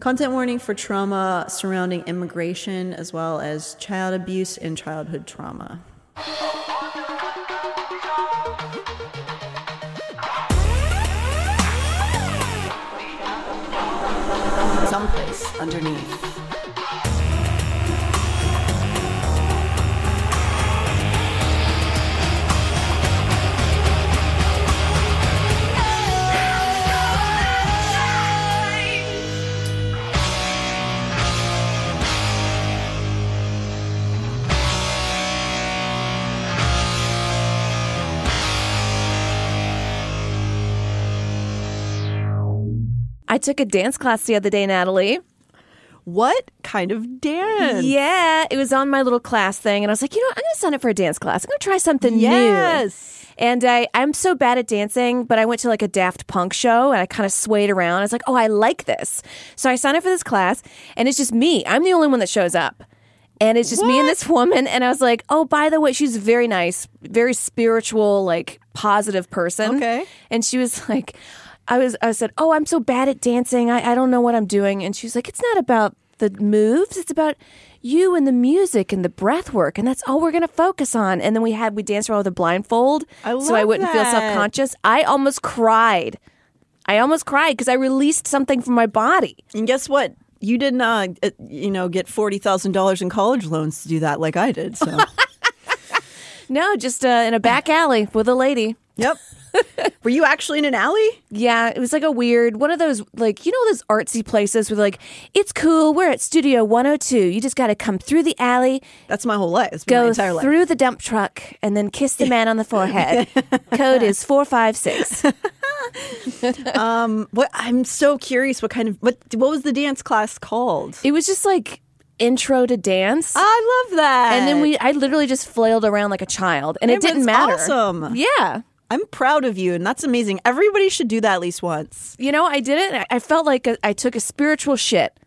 Content warning for trauma surrounding immigration as well as child abuse and childhood trauma. Some Place Under Neith. I took a dance class the other day, Natalie. What kind of dance? Yeah, it was on my little class thing, and I was like, you know, I'm going to sign up for a dance class. I'm going to try something Yes. new. And I, I'm so bad at dancing, but I went to like a Daft Punk show and I kind of swayed around. I was like, oh, I like this. So I signed up for this class, and it's just me. I'm the only one that shows up. And it's just me and this woman. And I was like, oh, by the way, she's very nice, very spiritual, like positive person. Okay. And she was like, I was, I said, oh, I'm so bad at dancing. I, I don't know what I'm doing. And she's like, it's not about the moves. It's about you and the music and the breath work. And that's all we're going to focus on. And then we had, we danced around with a blindfold. I so I wouldn't feel self conscious. I almost cried. I almost cried because I released something from my body. And guess what? You did not, uh, you know, get forty thousand dollars in college loans to do that like I did. So, No, just uh, in a back alley with a lady. yep. Were you actually in an alley? Yeah, it was like a weird one of those like you know those artsy places where like it's cool. We're at Studio 102. You just got to come through the alley, That's my whole life. It's been my go entire life. through the dump truck, and then kiss the man on the forehead. Code is four five six. Um, what I'm so curious. What kind of what? What was the dance class called? It was just like intro to dance. I love that. and then we, I literally just flailed around like a child, and it, It didn't matter. awesome. Yeah, I'm proud of you, and that's amazing. Everybody should do that at least once. you know, I did it. I felt like I took a spiritual shit.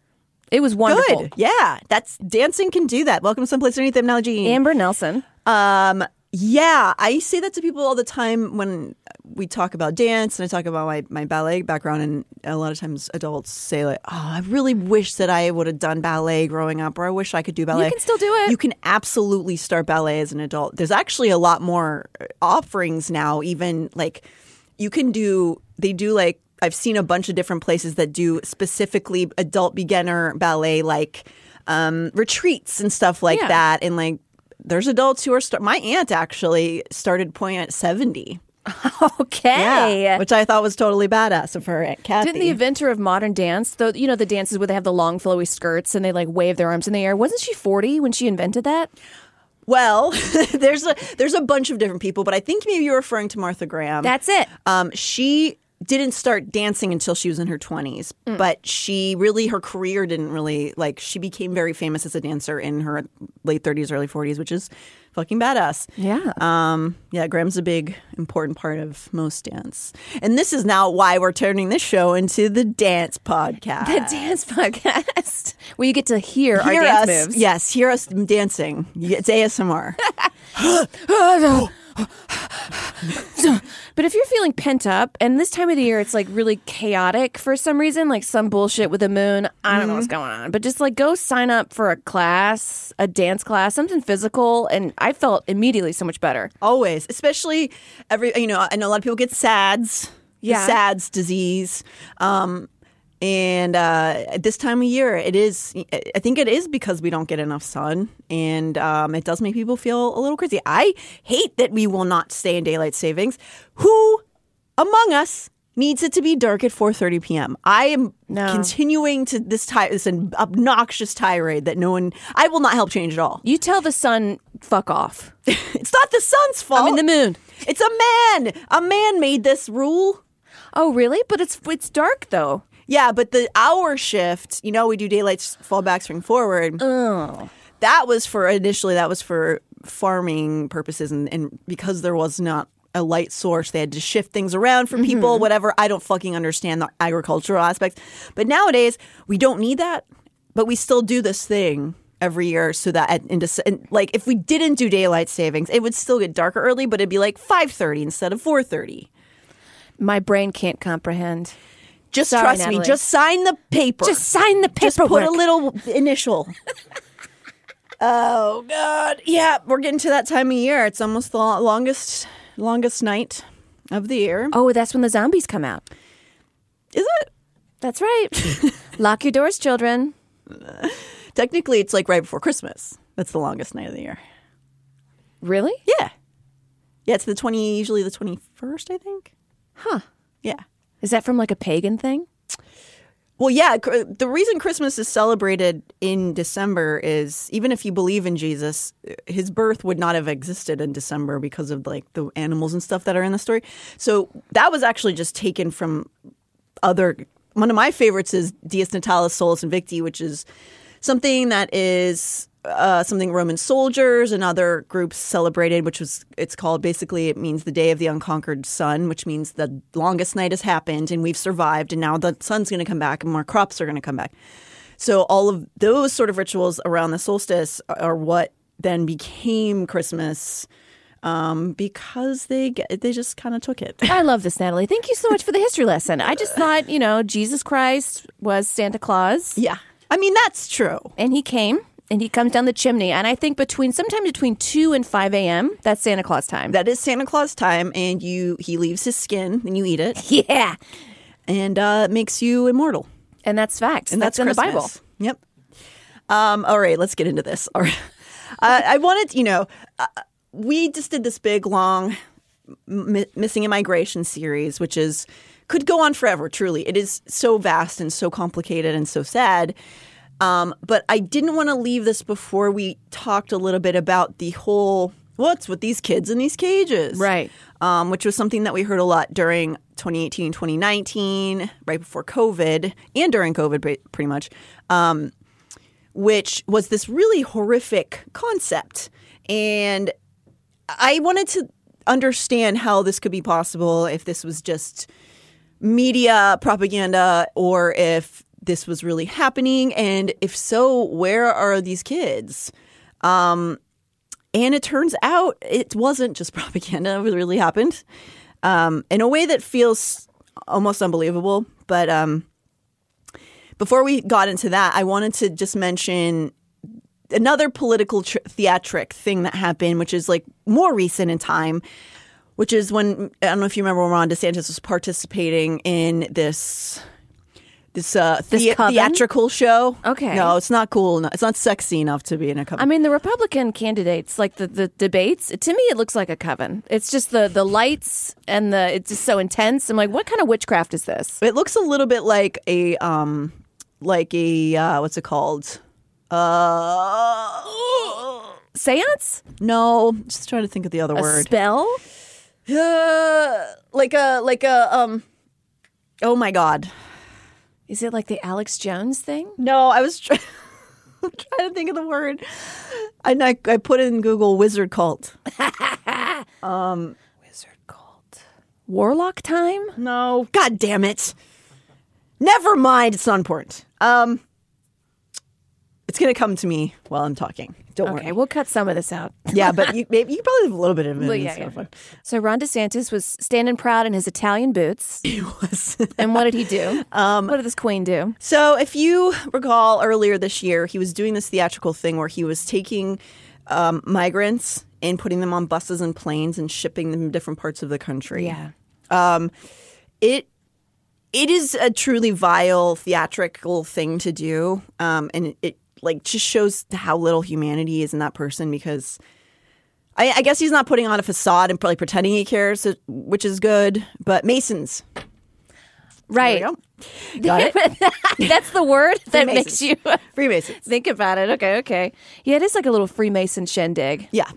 It was wonderful. Good. Yeah, that's dancing can do that. Welcome to someplace underneath. Natalie Jean. Amber Nelson. Um, yeah, I say that to people all the time when we talk about dance and I talk about my, my ballet background. And a lot of times adults say, like, oh, I really wish that I would have done ballet growing up, or I wish I could do ballet. You can still do it. You can absolutely start ballet as an adult. There's actually a lot more offerings now, even like you can do, they do like, I've seen a bunch of different places that do specifically adult beginner ballet, like um, retreats and stuff like Yeah. that. And like, there's adults who are start. My aunt actually started pointing at seventy. Okay. which I thought was totally badass of her aunt Kathy. Didn't the inventor of modern dance, though, you know, the dances where they have the long flowy skirts and they like wave their arms in the air, wasn't she 40 when she invented that? well, there's a there's a bunch of different people, but I think maybe you're referring to Martha Graham. That's it. Um, she didn't start dancing until she was in her 20s, Mm. but she really her career didn't really like she became very famous as a dancer in her late 30s, early 40s, which is fucking badass. Yeah. Um, yeah, Graham's a big important part of most dance. And this is now why we're turning this show into the dance podcast. The dance podcast where you get to hear, Hear our dance us, moves. yes, hear us dancing. It's ASMR. But if you're feeling pent up, and this time of the year it's like really chaotic for some reason, like some bullshit with the moon, I don't know what's going on. But just like go sign up for a class, a dance class, something physical, and I felt immediately so much better. Always, especially every you know, I know a lot of people get SADS, Yeah. SADS disease. Um, and uh, at this time of year, it is. I think it is because we don't get enough sun, and um, it does make people feel a little crazy. I hate that we will not stay in daylight savings. Who among us needs it to be dark at 4:30 p.m.? I am No. continuing to this ti- this obnoxious tirade that no one. I will not help change at all. You tell the sun, fuck off. It's not the sun's fault. I'm in the moon. It's a man. A man made this rule. Oh, really? But it's it's dark though. Yeah, but the hour shift, you know, we do daylight fall back, spring forward. Oh. That was for initially, that was for farming purposes. And, and because there was not a light source, they had to shift things around for mm-hmm, people, mm-hmm. whatever. I don't fucking understand the agricultural aspects. But nowadays, we don't need that. But we still do this thing every year so that at, in Dece- and, like if we didn't do daylight savings it would still get darker early but it'd be like 5.30 instead of 4.30 My brain can't comprehend. just Sorry, trust me just sign the paper Just sign the paper. just put a little initial. oh God! Yeah, we're getting to that time of year. It's almost the longest longest night of the year. Oh, that's when the zombies come out. Is it? That's right. Lock your doors, children. Technically, it's like right before Christmas. That's the longest night of the year. Really? Yeah, yeah. It's the twenty, usually the twenty first, I think. Huh. Yeah. Is that from like a pagan thing? Well, yeah. The reason Christmas is celebrated in December is even if you believe in Jesus, his birth would not have existed in December because of like the animals and stuff that are in the story. So that was actually just taken from other. One of my favorites is Dies Natalis Solis Invicti, which is something that is uh, something Roman soldiers and other groups celebrated, which was it's called basically it means the day of the unconquered sun, which means the longest night has happened and we've survived, and now the sun's going to come back and more crops are going to come back. So all of those sort of rituals around the solstice are what then became Christmas um, because they they just kind of took it. I love this, Natalie. Thank you so much for the history lesson. I just thought, you know, Jesus Christ was Santa Claus, Yeah, I mean that's true. and he came and he comes down the chimney. And I think between sometime between two and five a.m. That's Santa Claus time. That is Santa Claus time, and you he leaves his skin and you eat it, yeah, and uh, it makes you immortal. and that's facts. And that's, that's, in the Bible. Yep. Um, all right, let's get into this. All right. Uh, I wanted, you know, uh, we just did this big, long m- missing in migration series, which is could go on forever. Truly, it is so vast and so complicated and so sad. Um, but I didn't want to leave this before we talked a little bit about the whole what's with these kids in these cages, Right. um, which was something that we heard a lot during 2018, 2019, right before COVID, and during COVID, pretty much, um, which was this really horrific concept. And I wanted to understand how this could be possible if this was just media propaganda or if this was really happening. And if so, where are these kids? Um, and it turns out it wasn't just propaganda, it really happened um, in a way that feels almost unbelievable. But um, before we got into that, I wanted to just mention another political tr- theatric thing that happened, which is like more recent in time, which is when I don't know if you remember when Ron DeSantis was participating in this this uh This thea- theatrical show. Okay. no, it's not cool. enough. It's not sexy enough to be in a coven. I mean, the Republican candidates, like the, the debates, to me, it looks like a coven. It's just the the lights and the it's just so intense. I'm like, what kind of witchcraft is this? It looks a little bit like a um like a uh what's it called? Uh Seance? no, just trying to think of the other A word. spell? Uh, like a like a um Oh my god. Is it like the Alex Jones thing? No, I was try- trying to think of the word. And I I put in Google wizard cult. um, Wizard cult. Warlock time? No, god damn it. Never mind, it's not important. Um it's going to come to me while I'm talking. Don't Okay, worry. we'll cut some of this out. Yeah, but you maybe you probably have a little bit of it. Well, yeah, yeah. fun. So Ron DeSantis was standing proud in his Italian boots. He was. And what did he do? Um, what did this queen do? So, if you recall earlier this year, he was doing this theatrical thing where he was taking um, migrants and putting them on buses and planes and shipping them to different parts of the country. Yeah. it it is a truly vile theatrical thing to do, um, and it like just shows how little humanity is in that person because. I, I guess he's not putting on a facade and probably pretending he cares, which is good. But Masons, Right. Go. Got it. That's the word that makes you Freemasons. think about it. Okay, okay. Yeah, it is like a little Freemason shindig. Yeah.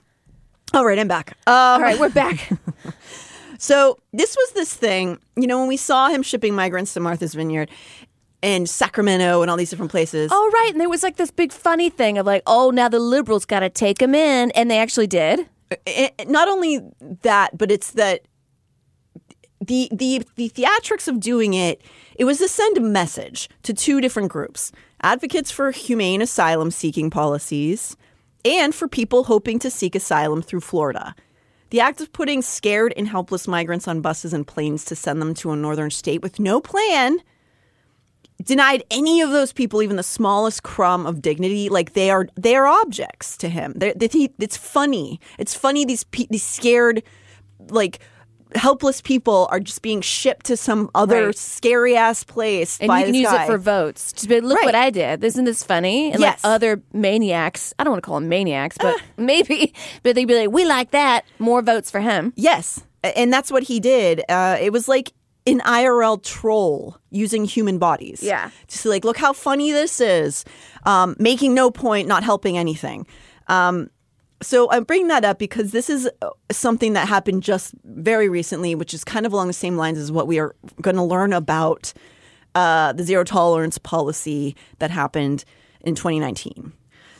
All right, I'm back. Um, All right, we're back. So this was this thing, you know, when we saw him shipping migrants to Martha's Vineyard and Sacramento and all these different places. oh, right. And there was like this big funny thing of like, oh, now the liberals got to take them in. And they actually did. it, not only that, but it's that the the the theatrics of doing it, it was to send a message to two different groups: advocates for humane asylum seeking policies, and for people hoping to seek asylum through Florida. The act of putting scared and helpless migrants on buses and planes to send them to a northern state with no plan denied any of those people even the smallest crumb of dignity. Like they are, they are objects to him. That he, it's funny. It's funny. These pe- these scared, like helpless people are just being shipped to some other Right. scary ass place. And by you can use guy. it for votes. Just be, look Right. what I did. Isn't this funny? And Yes. like other maniacs, I don't want to call them maniacs, but maybe, but they'd be like, we like that. More votes for him. Yes, and that's what he did. Uh, it was like an IRL troll using human bodies. Yeah. To see, like look how funny this is, um, making no point, not helping anything. Um, so I'm bringing that up because this is uh, something that happened just very recently, which is kind of along the same lines as what we are going to learn about uh, the zero tolerance policy that happened in 2019.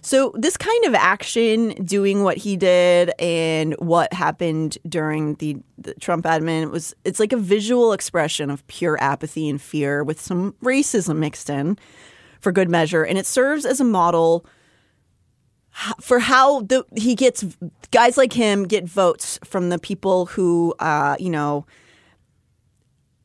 So this kind of action, doing what he did and what happened during the, the Trump admin was it's like a visual expression of pure apathy and fear with some racism mixed in for good measure. And it serves as a model for how the he gets guys like him get votes from the people who uh, you know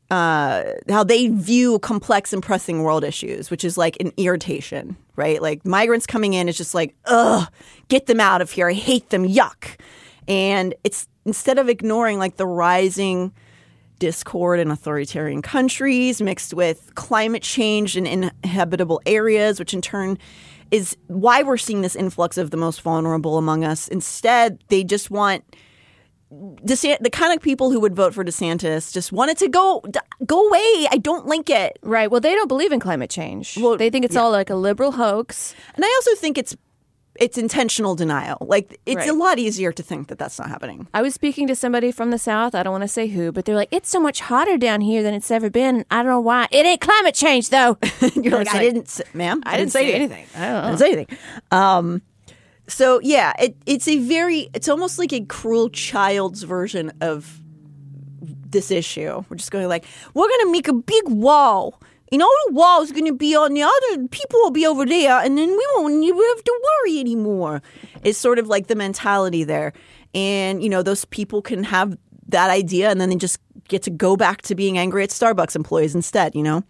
uh, how they view complex and pressing world issues, which is like an irritation, right? Like migrants coming in is just like, ugh, get them out of here. I hate them. Yuck. And it's instead of ignoring like the rising discord in authoritarian countries mixed with climate change in inhabitable areas, which in turn is why we're seeing this influx of the most vulnerable among us. Instead, they just want DeSant- the kind of people who would vote for DeSantis just wanted to go d- go away. I don't like it. Right. Well, they don't believe in climate change. Well, they think it's all like a liberal hoax. And I also think it's it's intentional denial. Like it's Right. a lot easier to think that that's not happening. I was speaking to somebody from the South. I don't want to say who, but they're like, it's so much hotter down here than it's ever been. I don't know why. It ain't climate change, though. You're like, It's I didn't, ma'am. I didn't say anything. I don't I didn't say anything. Um, so yeah, it, it's a very, it's almost like a cruel child's version of this issue. We're just going like, we're to make a big wall. And all the wall is going to be on the other people will be over there, and then we won't even have to worry anymore. It's sort of like the mentality there, and you know those people can have that idea, and then they just get to go back to being angry at Starbucks employees instead. You know,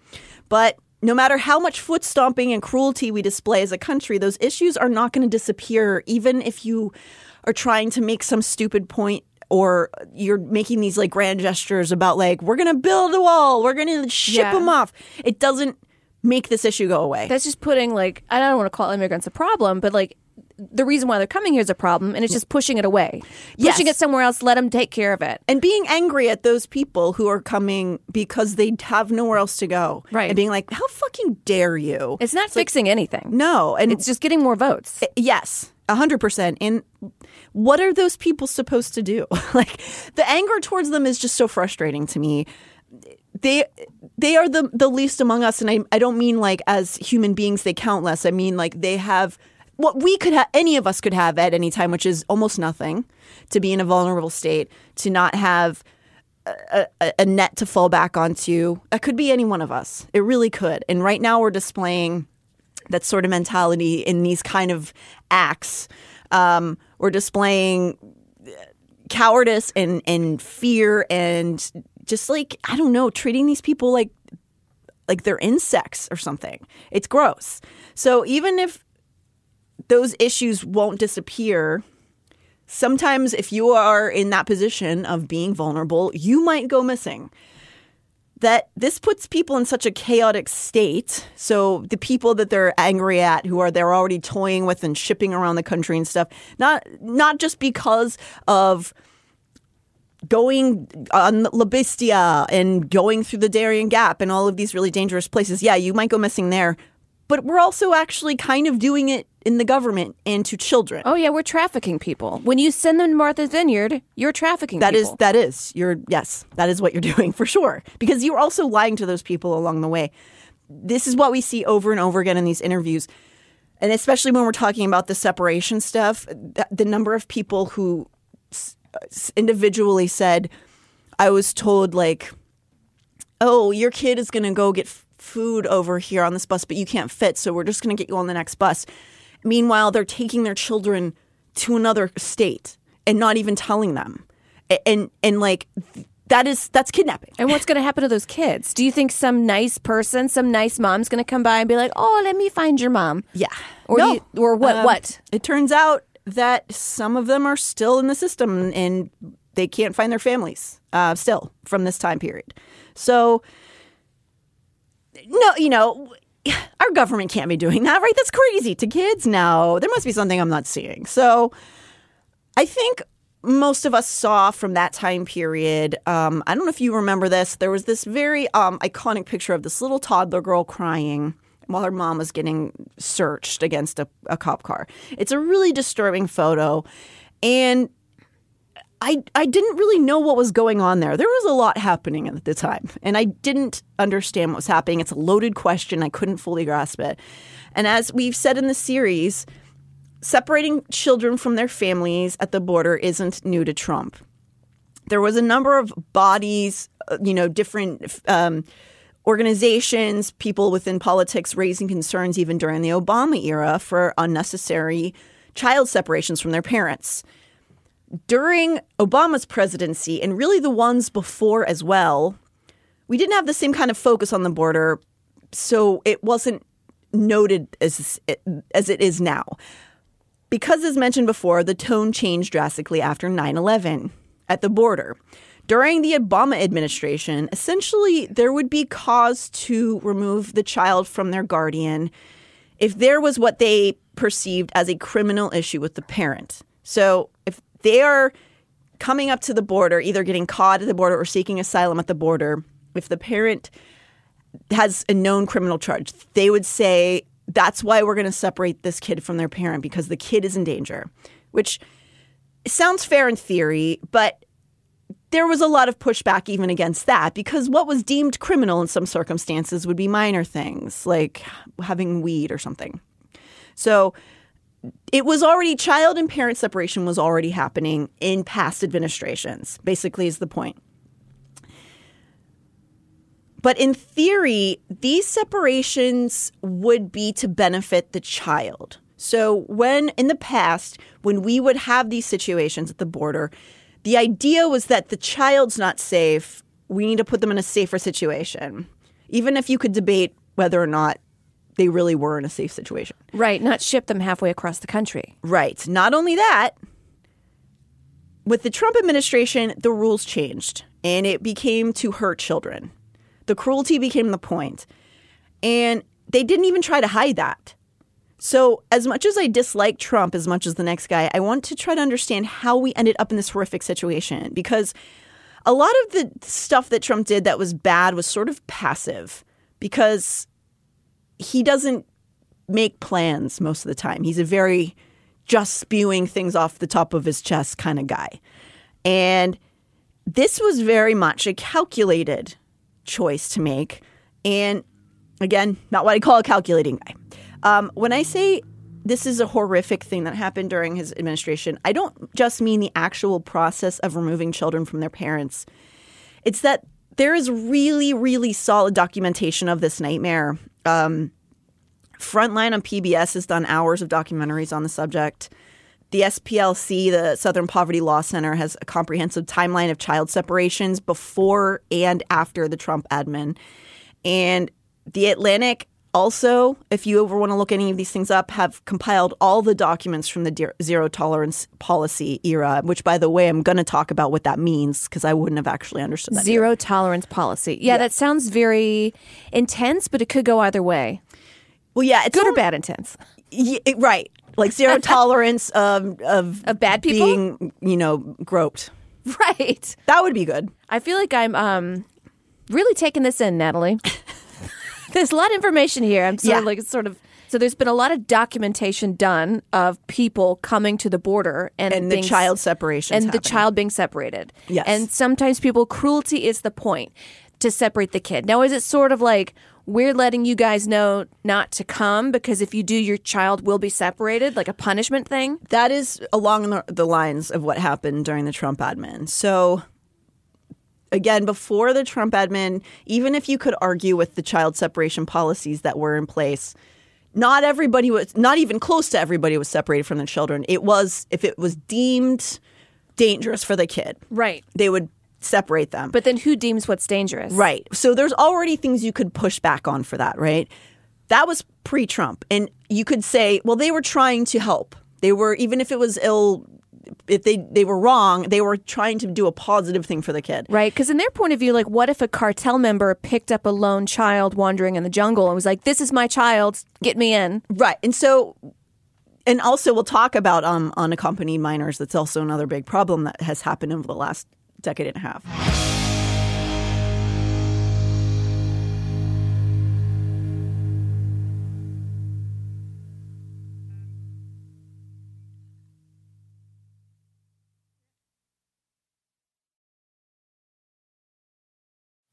but no matter how much foot stomping and cruelty we display as a country, those issues are not going to disappear, even if you are trying to make some stupid point or you're making these like grand gestures about like we're going to build a wall, we're going to ship Yeah. them off. It doesn't make this issue go away. That's just putting like I don't want to call immigrants a problem, but like the reason why they're coming here is a problem, and it's just pushing it away, Yes. pushing it somewhere else. Let them take care of it. and being angry at those people who are coming because they have nowhere else to go. Right. And being like, how fucking dare you? It's not fixing anything. no. And It's just getting more votes. Yes, a hundred percent. And what are those people supposed to do? like the anger towards them is just so frustrating to me. They they are the the least among us, and I I don't mean like as human beings they count less. I mean like they have what we could have, any of us could have at any time, which is almost nothing. To be in a vulnerable state, to not have a, a net to fall back onto. That could be any one of us. It really could. And right now we're displaying that sort of mentality in these kind of acts. Um, we're displaying cowardice and, and fear and just like, I don't know, treating these people like like they're insects or something. It's gross. So even if those issues won't disappear, sometimes if you are in that position of being vulnerable, you might go missing. That this puts people in such a chaotic state. So the people that they're angry at, who are they're already toying with and shipping around the country and stuff, not not just because of going on La Bestia and going through the Darien Gap and all of these really dangerous places. Yeah, you might go missing there, but we're also actually kind of doing it in the government and to children. Oh yeah, we're trafficking people. When you send them to Martha's Vineyard, you're trafficking That is people. that is you're yes that is what you're doing for sure because you're also lying to those people along the way. This is what we see over and over again in these interviews, and especially when we're talking about the separation stuff. The number of people who individually said, "I was told like, oh, your kid is going to go get food over here on this bus, but you can't fit, so we're just going to get you on the next bus." Meanwhile, they're taking their children to another state and not even telling them. And and like that is that's kidnapping. And what's going to happen to those kids? Do you think some nice person, some nice mom's going to come by and be like, "Oh, let me find your mom"? Yeah. Or No. you, or what? Um, what? It turns out that some of them are still in the system and they can't find their families uh, still from this time period. So, no, you know, our government can't be doing that, right? That's crazy to kids. No, there must be something I'm not seeing. So, I think most of us saw from that time period. Um, I don't know if you remember this. There was this very um, iconic picture of this little toddler girl crying while her mom was getting searched against a, a cop car. It's a really disturbing photo, and I I didn't really know what was going on there. There was a lot happening at the time, and I didn't understand what was happening. It's a loaded question. I couldn't fully grasp it. And as we've said in the series, separating children from their families at the border isn't new to Trump. There was a number of bodies, uh, you know, different um, organizations, people within politics raising concerns even during the Obama era for unnecessary child separations from their parents. During Obama's presidency, and really the ones before as well, we didn't have the same kind of focus on the border, so it wasn't noted as as it is now. Because, as mentioned before, the tone changed drastically after 9 11 at the border. During the Obama administration, essentially, there would be cause to remove the child from their guardian if there was what they perceived as a criminal issue with the parent. So, if they are coming up to the border, either getting caught at the border or seeking asylum at the border, if the parent has a known criminal charge, they would say, that's why we're going to separate this kid from their parent because the kid is in danger, which sounds fair in theory, but there was a lot of pushback even against that because what was deemed criminal in some circumstances would be minor things like having weed or something. So it was already child and parent separation was already happening in past administrations, basically, is the point. But in theory, these separations would be to benefit the child. So, when in the past, when we would have these situations at the border, the idea was that the child's not safe. We need to put them in a safer situation, even if you could debate whether or not they really were in a safe situation. Right, not ship them halfway across the country. Right. Not only that, with the Trump administration, the rules changed and it became to hurt children. The cruelty became the point. And they didn't even try to hide that. So, as much as I dislike Trump as much as the next guy, I want to try to understand how we ended up in this horrific situation because a lot of the stuff that Trump did that was bad was sort of passive because he doesn't make plans most of the time. He's a very just spewing things off the top of his chest kind of guy. And this was very much a calculated choice to make. And again, not what I call a calculating guy. Um, when I say this is a horrific thing that happened during his administration, I don't just mean the actual process of removing children from their parents. It's that there is really, really solid documentation of this nightmare. Um, Frontline on PBS has done hours of documentaries on the subject. The SPLC, the Southern Poverty Law Center, has a comprehensive timeline of child separations before and after the Trump admin. And The Atlantic also, if you ever want to look any of these things up, have compiled all the documents from the zero tolerance policy era, which, by the way, I'm going to talk about what that means because I wouldn't have actually understood that. Zero tolerance policy. Yeah, that sounds very intense, but it could go either way. Well, yeah, it's Good or bad intense. Yeah, right. Like zero tolerance of of Of bad people? being, you know, groped. Right. That would be good. I feel like I'm um really taking this in, Natalie. there's a lot of information here. I'm sort Yeah. of like sort of so there's been a lot of documentation done of people coming to the border and, And the being s- child separation and the child being separated. Yes. And sometimes people cruelty is the point to separate the kid. Now is it sort of like we're letting you guys know not to come because if you do your child will be separated like a punishment thing? That is along the, the lines of what happened during the Trump admin. So, again, before the Trump admin, even if you could argue with the child separation policies that were in place, not everybody was, not even close to everybody was separated from their children. It was, if it was deemed dangerous for the kid, Right. they would separate them. But then who deems what's dangerous? Right. So there's already things you could push back on for that, right? That was pre Trump. And you could say, well, they were trying to help. They were, even if it was ill, if they, they were wrong, they were trying to do a positive thing for the kid. Right, because in their point of view, like, what if a cartel member picked up a lone child wandering in the jungle and was like, "This is my child, get me in." Right. And so, and also we'll talk about um, unaccompanied minors. That's also another big problem that has happened over the last decade and a half.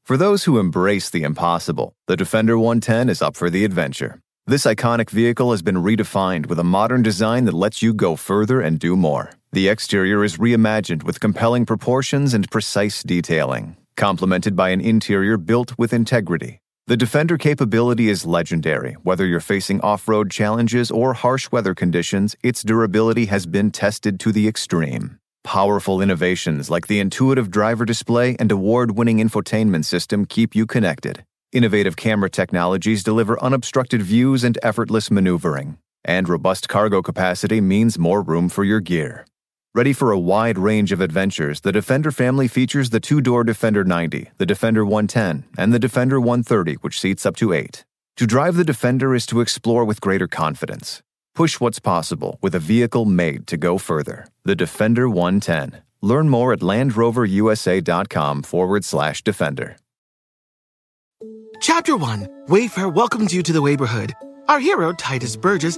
For those who embrace the impossible, the Defender 110 is up for the adventure. This iconic vehicle has been redefined with a modern design that lets you go further and do more. The exterior is reimagined with compelling proportions and precise detailing, complemented by an interior built with integrity. The Defender capability is legendary. Whether you're facing off road challenges or harsh weather conditions, its durability has been tested to the extreme. Powerful innovations like the intuitive driver display and award winning infotainment system keep you connected. Innovative camera technologies deliver unobstructed views and effortless maneuvering. And robust cargo capacity means more room for your gear. Ready for a wide range of adventures, the Defender family features the two door Defender 90, the Defender 110, and the Defender 130, which seats up to eight. To drive the Defender is to explore with greater confidence. Push what's possible with a vehicle made to go further. The Defender 110. Learn more at LandRoverUSA.com forward slash Defender. Chapter 1 Wayfair welcomes you to the neighborhood. Our hero, Tituss Burgess,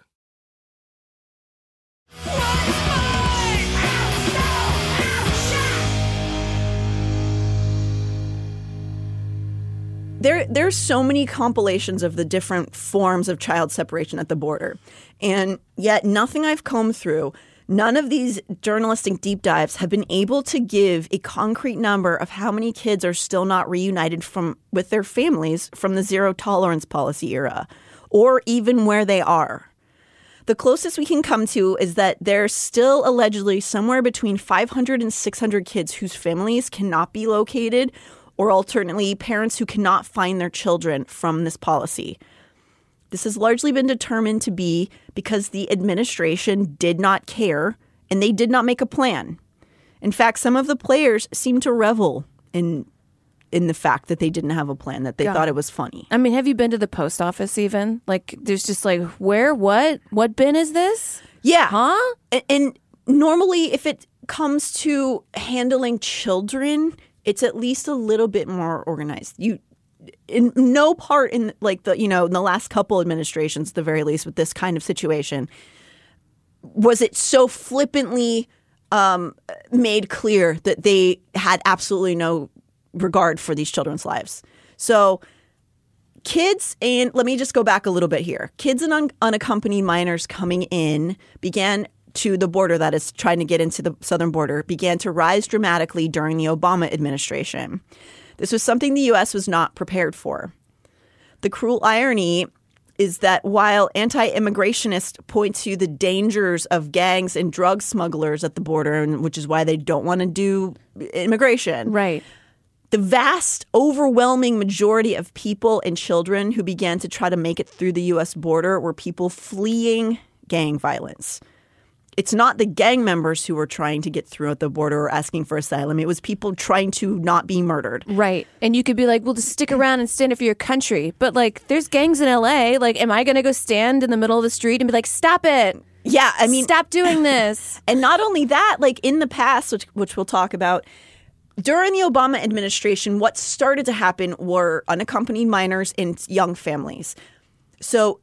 There there's so many compilations of the different forms of child separation at the border. And yet nothing i've combed through none of these journalistic deep dives have been able to give a concrete number of how many kids are still not reunited from with their families from the zero tolerance policy era or even where they are. The closest we can come to is that there's still allegedly somewhere between 500 and 600 kids whose families cannot be located, or alternately, parents who cannot find their children from this policy. This has largely been determined to be because the administration did not care and they did not make a plan. In fact, some of the players seem to revel in in the fact that they didn't have a plan, that they God. thought it was funny. I mean, have you been to the post office even? Like, there's just like, where, what, what bin is this? Yeah. Huh? And, and normally, if it comes to handling children, it's at least a little bit more organized. You, in no part in like the you know in the last couple administrations, at the very least, with this kind of situation, was it so flippantly um, made clear that they had absolutely no regard for these children's lives. So kids and let me just go back a little bit here kids and un- unaccompanied minors coming in began to the border that is trying to get into the southern border began to rise dramatically during the obama administration this was something the us was not prepared for the cruel irony is that while anti-immigrationists point to the dangers of gangs and drug smugglers at the border and which is why they don't want to do immigration Right. the vast, overwhelming majority of people and children who began to try to make it through the US border were people fleeing gang violence. It's not the gang members who were trying to get through at the border or asking for asylum. It was people trying to not be murdered. Right. And you could be like, well, just stick around and stand up for your country. But like, there's gangs in LA. Like, am I going to go stand in the middle of the street and be like, stop it? Yeah, I mean, stop doing this. And not only that, like in the past, which, which we'll talk about, during the Obama administration, what started to happen were unaccompanied minors and young families. So,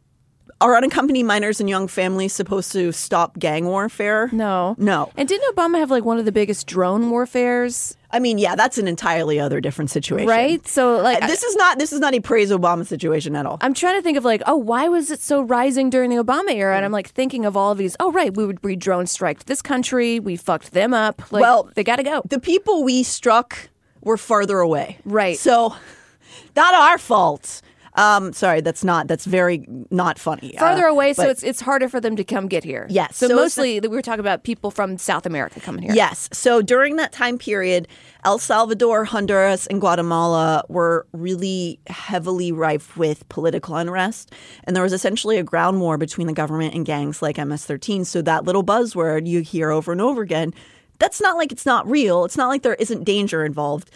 are unaccompanied minors and young families supposed to stop gang warfare? No. No. And didn't Obama have like one of the biggest drone warfares? I mean, yeah, that's an entirely other different situation. Right? So like Uh, This is not this is not a praise Obama situation at all. I'm trying to think of like, oh, why was it so rising during the Obama era? And I'm like thinking of all of these. Oh, right, we would we drone strike this country. We fucked them up. Like, Well, they got to go. the people we struck were farther away. Right. So, not our fault. Um, sorry, that's not. That's very not funny. Farther Uh, away, so it's it's harder for them to come get here. Yes, So, so mostly we were talking about people from South America coming here. Yes. So during that time period, El Salvador, Honduras, and Guatemala were really heavily rife with political unrest. And there was essentially a ground war between the government and gangs like MS 13. So that little buzzword you hear over and over again, that's not like it's not real. It's not like there isn't danger involved.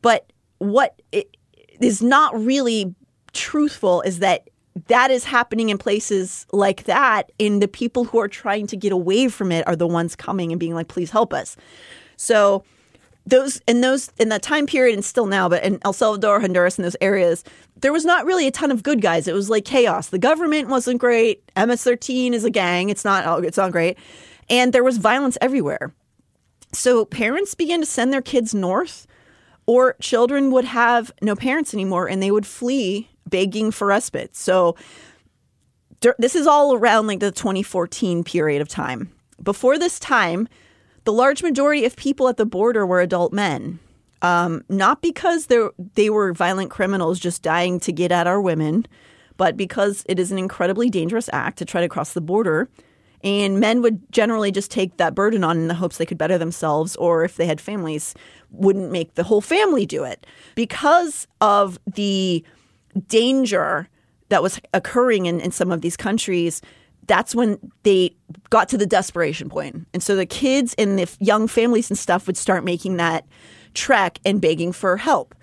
But what it is not really truthful is that that is happening in places like that and the people who are trying to get away from it are the ones coming and being like please help us. So those in those in that time period and still now but in el salvador honduras and those areas there was not really a ton of good guys. It was like chaos. The government wasn't great. Ms-13 is a gang. It's not it's not great. And there was violence everywhere. So parents began to send their kids north or children would have no parents anymore and they would flee begging for respite. So this is all around like the 2014 period of time. Before this time, the large majority of people at the border were adult men. Um, not because they they were violent criminals just dying to get at our women, but because it is an incredibly dangerous act to try to cross the border. And men would generally just take that burden on in the hopes they could better themselves, or if they had families, wouldn't make the whole family do it. Because of the danger that was occurring in, in some of these countries, that's when they got to the desperation point. And so the kids and the young families and stuff would start making that trek and begging for help.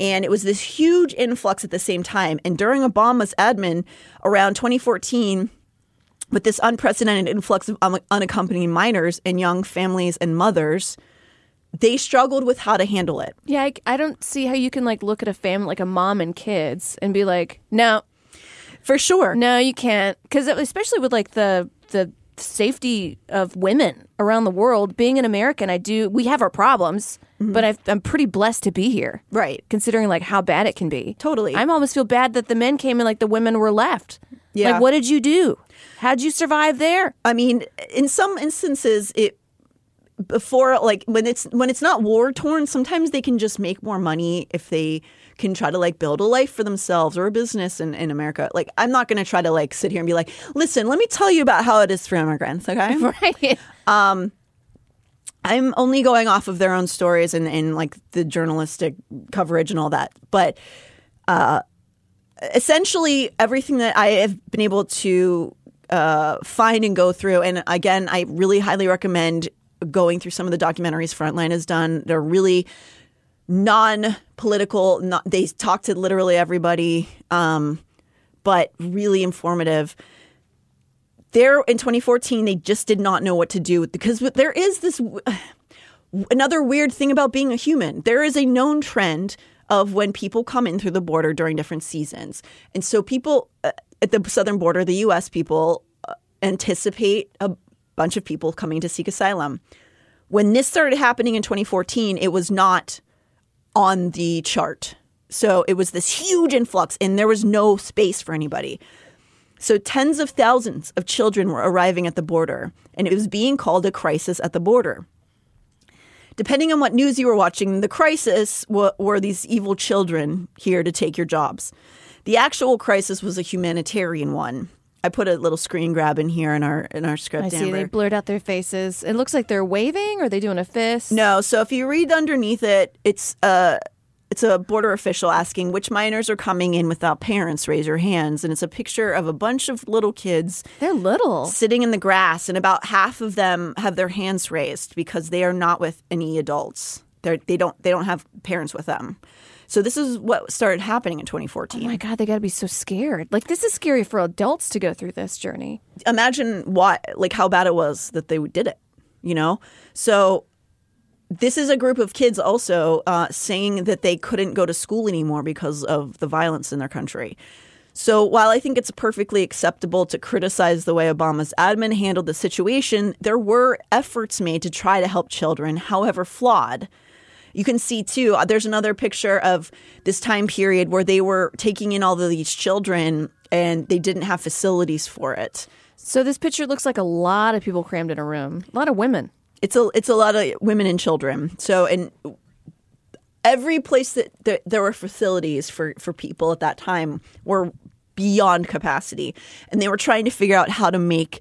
And it was this huge influx at the same time. And during Obama's admin around 2014, with this unprecedented influx of un- unaccompanied minors and young families and mothers, they struggled with how to handle it. Yeah, I, I don't see how you can like look at a family like a mom and kids and be like, no, For sure. no, you can't, because especially with like the the safety of women around the world. Being an American, I do. We have our problems, mm-hmm. but I've, I'm pretty blessed to be here. Right. considering like how bad it can be. Totally. I almost feel bad that the men came and like the women were left. Yeah. Like, what did you do? How'd you survive there? I mean, in some instances, it before like when it's when it's not war torn, sometimes they can just make more money if they can try to like build a life for themselves or a business in, in America. Like I'm not gonna try to like sit here and be like, listen, let me tell you about how it is for immigrants, okay? Right. I'm only going off of their own stories and, and like the journalistic coverage and all that. But uh, essentially everything that I have been able to uh, find and go through. And again, I really highly recommend going through some of the documentaries Frontline has done. They're really non-political. They talk to literally everybody, um, but really informative. There in 2014, they just did not know what to do because there is this another weird thing about being a human. There is a known trend of when people come in through the border during different seasons. And so people uh, at the southern border, the US people uh, anticipate a bunch of people coming to seek asylum. When this started happening in 2014, it was not on the chart. So it was this huge influx and there was no space for anybody. So tens of thousands of children were arriving at the border and it was being called a crisis at the border depending on what news you were watching, the crisis were these evil children here to take your jobs. The actual crisis was a humanitarian one. I put a little screen grab in here in our in our script. I see. Amber. They blurred out their faces. It looks like they're waving. Or are they doing a fist? No. So if you read underneath it, it's a it's a border official asking which minors are coming in without parents. Raise your hands, and it's a picture of a bunch of little kids. They're little, sitting in the grass, and about half of them have their hands raised because they are not with any adults. They're, they don't they don't have parents with them. So this is what started happening in 2014. Oh my god, they got to be so scared. Like this is scary for adults to go through this journey. Imagine what like how bad it was that they did it. You know, so this is a group of kids also uh, saying that they couldn't go to school anymore because of the violence in their country. So while I think it's perfectly acceptable to criticize the way Obama's admin handled the situation, there were efforts made to try to help children, however flawed. You can see too, uh, there's another picture of this time period where they were taking in all of these children and they didn't have facilities for it. So this picture looks like a lot of people crammed in a room, a lot of women it's a it's a lot of women and children. So and every place that there, there were facilities for for people at that time were beyond capacity, and they were trying to figure out how to make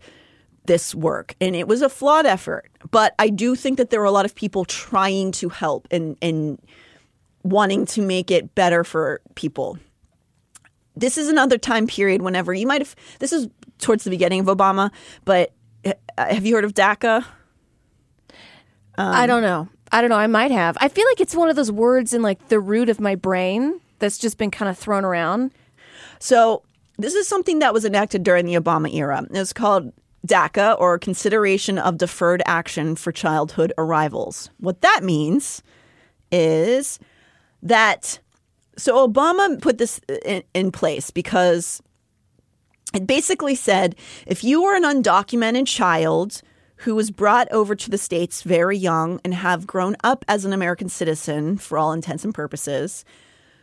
this work. And it was a flawed effort, but I do think that there were a lot of people trying to help and and wanting to make it better for people. This is another time period whenever you might have this is towards the beginning of Obama, but uh, have you heard of DACA? Um, I don't know. I don't know. I might have. I feel like it's one of those words in like the root of my brain that's just been kind of thrown around. So this is something that was enacted during the Obama era. It was called DACA or Consideration of Deferred Action for Childhood Arrivals. What that means is that so Obama put this in, in place because it basically said if you were an undocumented child who was brought over to the States very young and have grown up as an American citizen for all intents and purposes,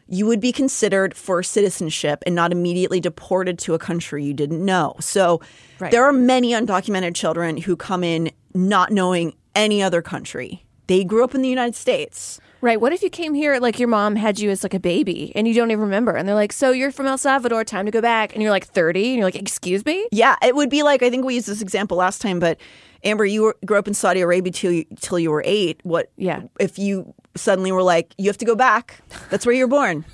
you would be considered for citizenship and not immediately deported to a country you didn't know. So right. there are many undocumented children who come in not knowing any other country. They grew up in the United States. Right. What if you came here like your mom had you as like a baby and you don't even remember? And they're like, "So you're from El Salvador, time to go back." And you're like 30 and you're like, "Excuse me?" Yeah, it would be like I think we used this example last time, but Amber, you were, grew up in Saudi Arabia till you, till you were 8. What Yeah. if you suddenly were like, "You have to go back. That's where you're born.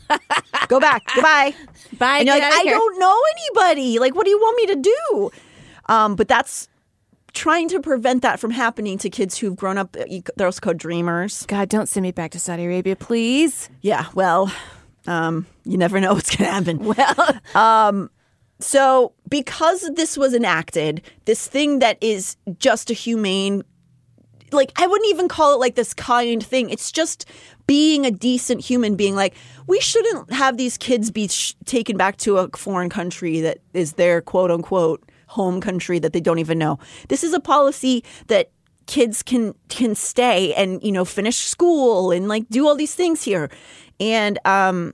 go back. Goodbye." Bye. And you're like, "I here." don't know anybody. Like what do you want me to do?" Um, but that's trying to prevent that from happening to kids who've grown up they're also called dreamers. God, don't send me back to Saudi Arabia, please. Yeah, well, um, you never know what's going to happen. Well, So, because this was enacted, this thing that is just a humane, like, I wouldn't even call it like this kind thing. It's just being a decent human being. Like, we shouldn't have these kids be sh- taken back to a foreign country that is their quote unquote home country that they don't even know. This is a policy that kids can can stay and you know finish school and like do all these things here and um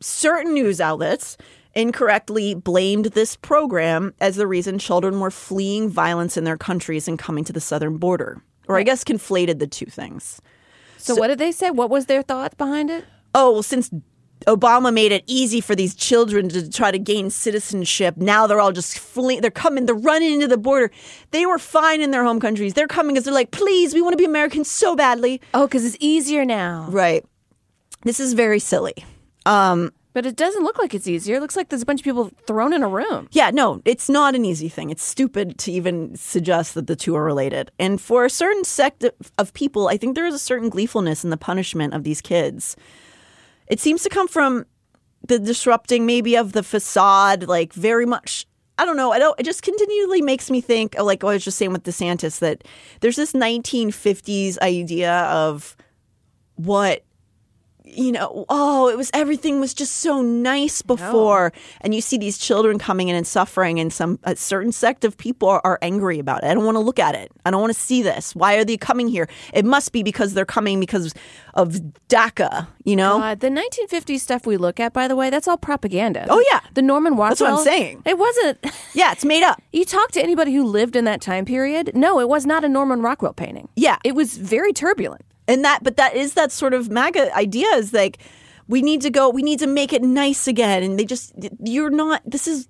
certain news outlets incorrectly blamed this program as the reason children were fleeing violence in their countries and coming to the southern border. Or I guess conflated the two things. so, what did they say? What was their thought behind it? Oh, well, since Obama made it easy for these children to try to gain citizenship, now they're all just fleeing. They're coming, they're running into the border. They were fine in their home countries. They're coming because they're like, please, we want to be Americans so badly. Oh, because it's easier now. Right. This is very silly. Um, But it doesn't look like it's easier. It looks like there's a bunch of people thrown in a room. Yeah, no, it's not an easy thing. It's stupid to even suggest that the two are related. And for a certain sect of- people, I think there is a certain gleefulness in the punishment of these kids. It seems to come from the disrupting, maybe, of the facade, like very much. I don't know. I don't. It just continually makes me think, uh, like I was just saying with DeSantis, that there's this 1950s idea of what you know, oh, it was everything was just so nice before, and you see these children coming in and suffering, and some a certain sect of people are, are angry about it. I don't want to look at it. I don't want to see this. Why are they coming here? It must be because they're coming because of DACA. You know, Uh, the 1950s stuff we look at, by the way, that's all propaganda. Oh, yeah. the Norman Rockwell. That's what I'm saying. It wasn't. yeah, it's made up. You talk to anybody who lived in that time period. No, it was not a Norman Rockwell painting. Yeah. it was very turbulent. And that but that is that sort of maga idea is like we need to go we need to make it nice again. And they just you're not this is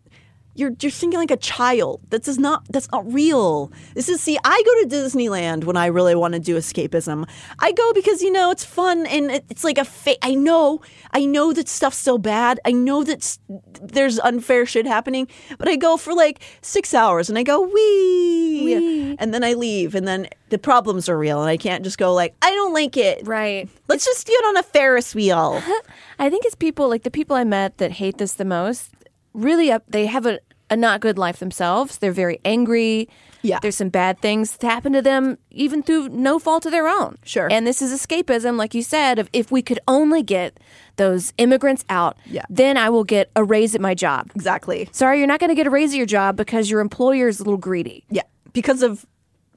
you're you're thinking like a child. This is not that's not real. This is see i go to disneyland when i really want to do escapism. I go because you know it's fun and it, it's like a fa- i know i know that stuff's still bad. I know that there's unfair shit happening but i go for like six hours and i go wee, and then i leave and then the problems are real and i can't just go like i don't like it. Right. let's just get on a ferris wheel. I think it's people like the people I met that hate this the most. Really, up they have a, a not good life themselves. They're very angry. Yeah. there's some bad things that happen to them, even through no fault of their own. Sure. And this is escapism, like you said. Of if we could only get those immigrants out, Yeah. then I will get a raise at my job. exactly Sorry, you're not going to get a raise at your job because your employer is a little greedy. yeah because of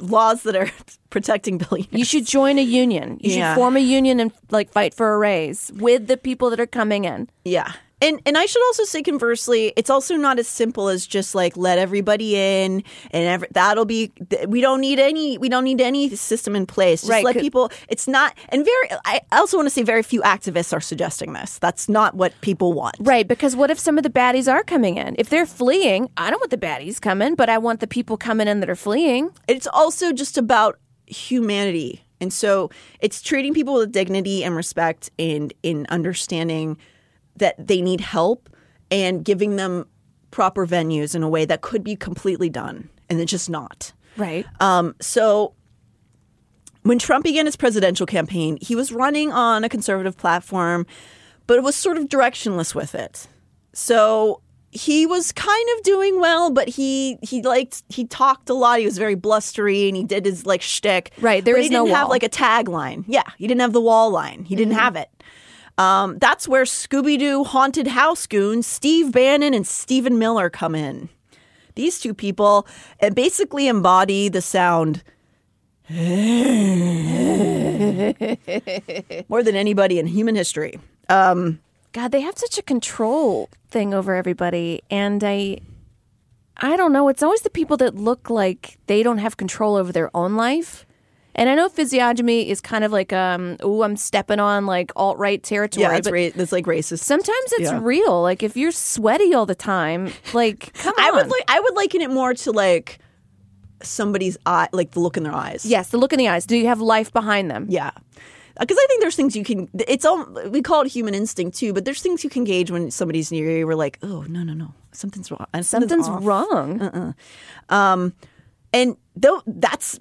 laws that are protecting billionaires You should join a union. You Yeah. should form a union and like fight for a raise with the people that are coming in. Yeah. And and I should also say conversely, it's also not as simple as just like let everybody in and every, that'll be th- we don't need any we don't need any system in place. Just Right, let people it's not and very I also want to say very few activists are suggesting this. That's not what people want. Right, because what if some of the baddies are coming in? If they're fleeing, I don't want the baddies coming, but I want the people coming in that are fleeing. It's also just about humanity. And so it's treating people with dignity and respect and in understanding that they need help and giving them proper venues in a way that could be completely done and it's just not. Right. Um, so when Trump began his presidential campaign, he was running on a conservative platform, but it was sort of directionless with it. So he was kind of doing well, but he he liked he talked a lot. He was very blustery and he did his like shtick. Right, there but is he didn't no have wall. like a tagline. Yeah, he didn't have the wall line. He didn't have it. Um, that's where Scooby Doo haunted house goons Steve Bannon and Stephen Miller come in. These two people uh, basically embody the sound more than anybody in human history. Um, God, they have such a control thing over everybody, and I, I don't know. It's always the people that look like they don't have control over their own life. And I know physiognomy is kind of like, um, oh, I'm stepping on like alt right territory. yeah, it's, ra- it's like racist. sometimes it's Yeah. real. Like if you're sweaty all the time, like come on. I would like I would liken it more to like somebody's eye, like the look in their eyes. yes, the look in the eyes. Do you have life behind them? Yeah. Because I think there's things you can. It's all we call it human instinct too, but there's things you can gauge when somebody's near you. We're like, oh no no no, something's wrong. Something's off. wrong. Um, and though that's,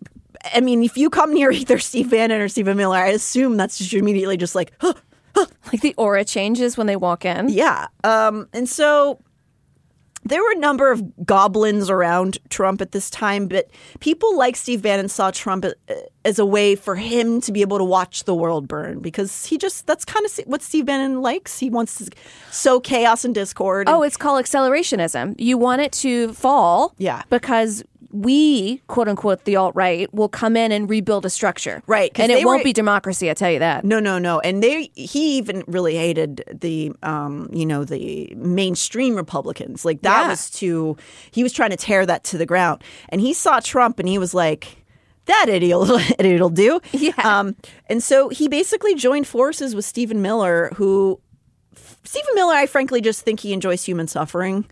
I mean, if you come near either Steve Bannon or Stephen Miller, I assume that's just immediately just like, huh, Like the aura changes when they walk in. yeah. Um, and so there were a number of goblins around Trump at this time, but people like Steve Bannon saw Trump as a way for him to be able to watch the world burn because he just that's kind of what Steve Bannon likes. He wants to sow chaos and discord. Oh, it's called accelerationism. You want it to fall. Yeah. Because we, quote unquote, the alt right, will come in and rebuild a structure. right? And it won't were- be democracy, I tell you that. No, no, no. And they he even really hated the um, you know, the mainstream Republicans. Like that Yeah. was too he was trying to tear that to the ground. And he saw Trump and he was like that idiot idiot'll do. Yeah. Um, and so he basically joined forces with Stephen Miller, who Stephen Miller, I frankly just think he enjoys human suffering.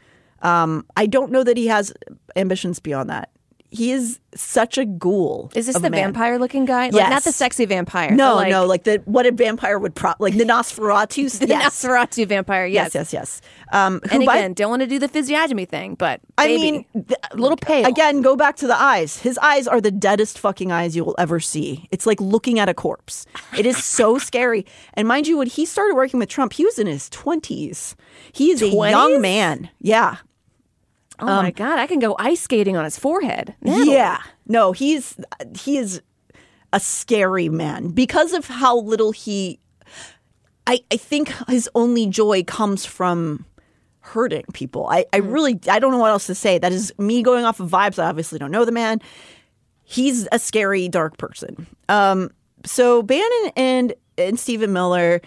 Um, I don't know that he has ambitions beyond that. He is such a ghoul. Is this the vampire looking guy? Like, Yes. not the sexy vampire. No, like, no, like the what a vampire would prop like the Nosferatu. the yes. Nosferatu vampire. Yes, yes, yes, yes. Um, And by- again, don't want to do the physiognomy thing, but I baby, mean, th- a little pale. Again, go back to the eyes. His eyes are the deadest fucking eyes you will ever see. It's like looking at a corpse. It is so scary. And mind you, when he started working with Trump, he was in his 20s. He is a young man. Yeah. Oh my god, I can go ice skating on his forehead. Natalie. um, Yeah. No, he's he is a scary man because of how little he I I think his only joy comes from hurting people. I, I really I don't know what else to say. That is me going off of vibes. I obviously don't know the man. He's a scary, dark person. Um, so Bannon and and Stephen Miller,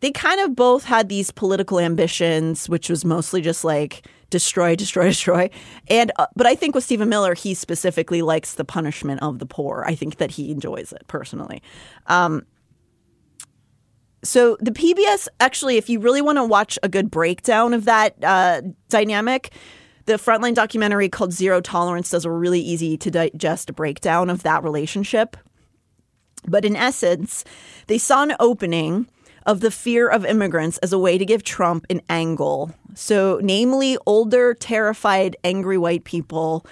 they kind of both had these political ambitions, which was mostly just like destroy, destroy, destroy. And uh, but I think with Stephen Miller, he specifically likes the punishment of the poor. I think that he enjoys it personally. Um, so the PBS actually, if you really want to watch a good breakdown of that uh, dynamic, the Frontline documentary called Zero Tolerance does a really easy to digest breakdown of that relationship. But in essence, they saw an opening of the fear of immigrants as a way to give Trump an angle. So, namely, older, terrified, angry white people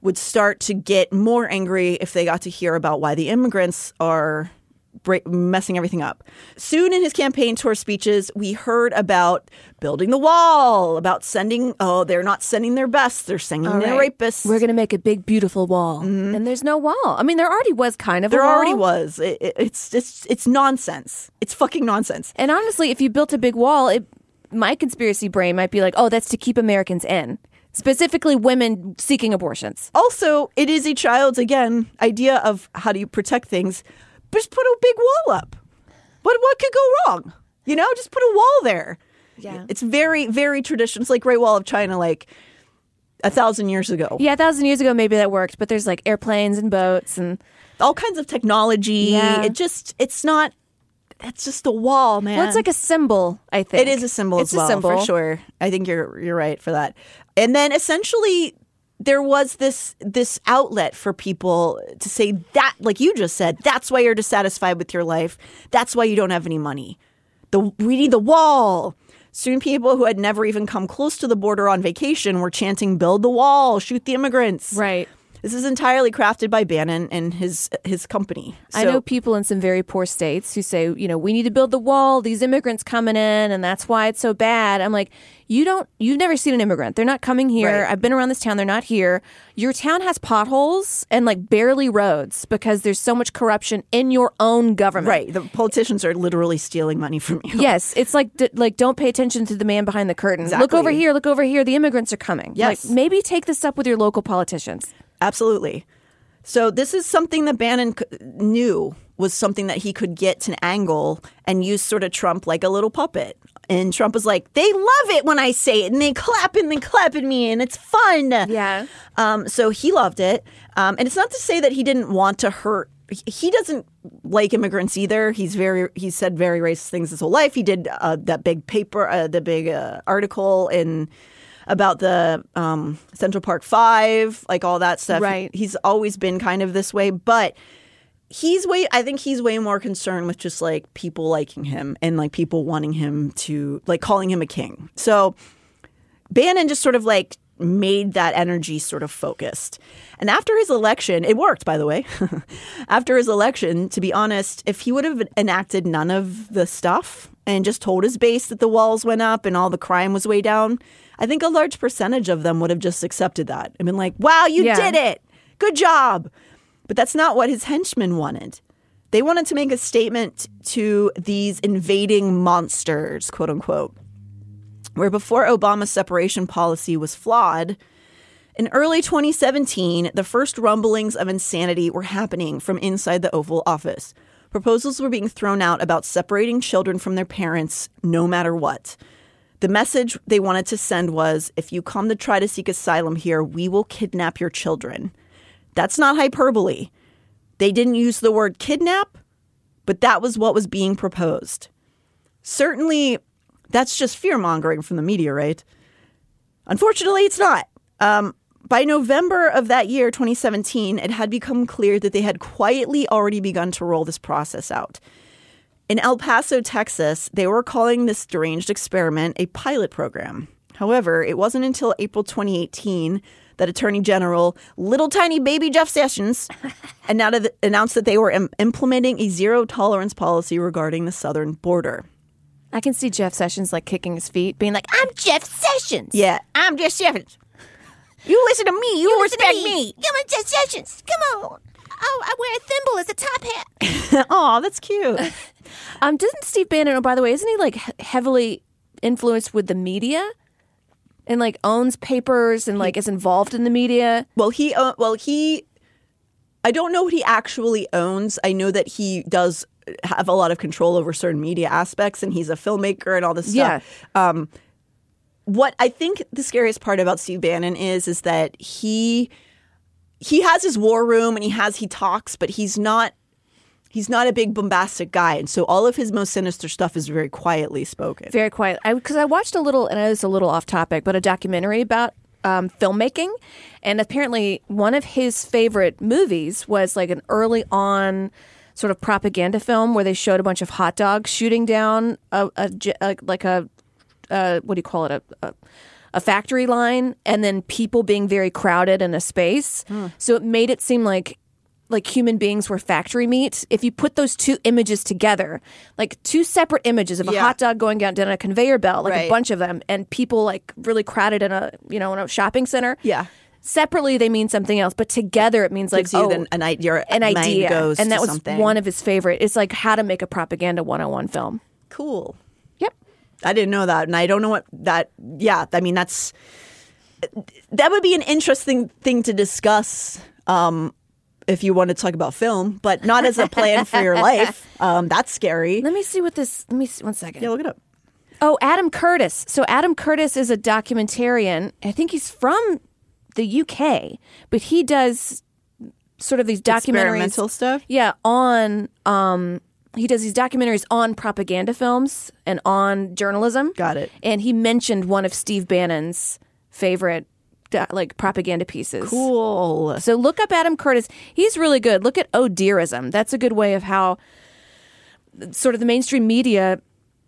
would start to get more angry if they got to hear about why the immigrants are break, messing everything up. Soon in his campaign tour speeches, we heard about building the wall, about sending, oh, they're not sending their best, they're sending All their right. rapists. We're gonna make a big, beautiful wall, mm-hmm. and there's no wall. I mean, there already was kind of. there a wall. already was. It, it- it's it's it's nonsense. It's fucking nonsense. And honestly, if you built a big wall, it, my conspiracy brain might be like, "Oh, that's to keep Americans in, specifically women seeking abortions." Also, it is a child's again idea of how do you protect things. Just put a big wall up. What what could go wrong? You know, just put a wall there. Yeah. It's very very traditional. It's like Great Wall of China, like a thousand years ago. Yeah, a thousand years ago, maybe that worked, but there's like airplanes and boats, and All kinds of technology. Yeah. It just it's not. That's just a wall, man. well, it's like a symbol. I think It is a symbol It's as well, a symbol for sure. I think you're you're right for that. And then essentially there was this this outlet for people to say that like you just said, that's why you're dissatisfied with your life. That's why you don't have any money. The we need the wall. Soon people who had never even come close to the border on vacation were chanting build the wall, shoot the immigrants. Right. This is entirely crafted by Bannon and his his company. I know people in some very poor states who say, you know, we need to build the wall. These immigrants coming in, and that's why it's so bad. I'm like, you don't, you've never seen an immigrant. They're not coming here. Right. I've been around this town. They're not here. Your town has potholes and like barely roads because there's so much corruption in your own government. Right. The politicians are literally stealing money from you. Yes, it's like d- like don't pay attention to the man behind the curtain. Look over here, look over here. The immigrants are coming. Yes. like, maybe take this up with your local politicians. Absolutely. So this is something that Bannon knew was something that he could get to an angle and use sort of Trump like a little puppet. And Trump was like, "They love it when I say it, and they clap and they clap at me, and it's fun." Yeah. Um, so he loved it, um, and it's not to say that he didn't want to hurt. he- doesn't like immigrants either. He's very he said very racist things his whole life. He did uh, that big paper, uh, the big uh, article in about the um, Central Park Five, like all that stuff. Right. He's always been kind of this way, but he's way. I think he's way more concerned with just like people liking him and like people wanting him to like calling him a king. So Bannon just sort of like made that energy sort of focused. And after his election, it worked, by the way. after his election, to be honest, if he would have enacted none of the stuff and just told his base that the walls went up and all the crime was way down, I think a large percentage of them would have just accepted that and been like, wow, you Yeah. did it. Good job. But that's not what his henchmen wanted. They wanted to make a statement to these invading monsters, quote unquote where before Obama's separation policy was flawed, in early 2017, the first rumblings of insanity were happening from inside the Oval Office. Proposals were being thrown out about separating children from their parents no matter what. The message they wanted to send was if you come to try to seek asylum here, we will kidnap your children. That's not hyperbole. They didn't use the word kidnap, but that was what was being proposed. Certainly, that's just fear mongering from the media, right? Unfortunately, it's not. Um, by November of that year, 2017, it had become clear that they had quietly already begun to roll this process out. In El Paso, Texas, they were calling this deranged experiment a pilot program. However, it wasn't until April 2018 that Attorney General Little Tiny Baby Jeff Sessions announced that they were Im- implementing a zero tolerance policy regarding the southern border. I can see Jeff Sessions like kicking his feet, being like, "I'm Jeff Sessions. Yeah, I'm Jeff Sessions. You listen to me. You, respect me. Come on, Jeff Sessions. Come on. Oh, I wear a thimble as a top hat. oh, that's cute. um, doesn't Steve Bannon? Oh, by the way, isn't he like heavily influenced with the media? And like owns papers and like is involved in the media. Well, he uh, well he I don't know what he actually owns. I know that he does have a lot of control over certain media aspects and he's a filmmaker and all this stuff. Um what I think the scariest part about Steve Bannon is is that he he has his war room and he has he talks, but he's not he's not a big bombastic guy, and so all of his most sinister stuff is very quietly spoken. Very quiet. Because I watched a little, and it was a little off topic, but a documentary about um, filmmaking, and apparently one of his favorite movies was like an early on sort of propaganda film where they showed a bunch of hot dogs shooting down a like a uh, what do you call it a, a factory line, and then people being very crowded in a space. So it made it seem like like human beings were factory meat. If you put those two images together, like two separate images of a Yeah. hot dog going down, down a conveyor belt, like a bunch of them, and people like really crowded in a you know in a shopping center. Yeah. Separately, they mean something else, but together it means like Gives you oh, an, an, i- your an idea, goes and that was something. one of his favorite. It's like how to make a propaganda 101 film. cool. I didn't know that, and I don't know what that. Yeah, I mean that's that would be an interesting thing to discuss um, if you want to talk about film, but not as a plan for your life. Um, that's scary. Let me see what this. Let me see one second. Yeah, look it up. Oh, Adam Curtis. So Adam Curtis is a documentarian. I think he's from the UK, but he does sort of these documentaries. Experimental stuff? Yeah, on um he does these documentaries on propaganda films and on journalism. Got it. And he mentioned one of Steve Bannon's favorite like propaganda pieces. Cool. So look up Adam Curtis. He's really good. Look at Oh Dearism. That's a good way of how sort of the mainstream media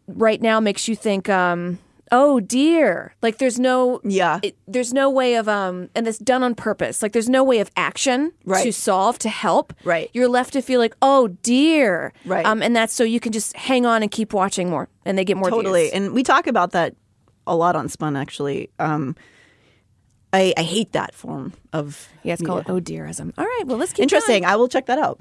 right now makes you think, um, oh dear. Like there's no Yeah. it, there's no way of um and it's done on purpose. Like there's no way of action Right. to solve, to help. Right. You're left to feel like, oh dear. Right. Um and that's so you can just hang on and keep watching more and they get more totally. views. And we talk about that a lot on Spun, actually. Um, I, I hate that form of. yeah, it's called Oh Dearism. All right, well let's keep Interesting. going. I will check that out.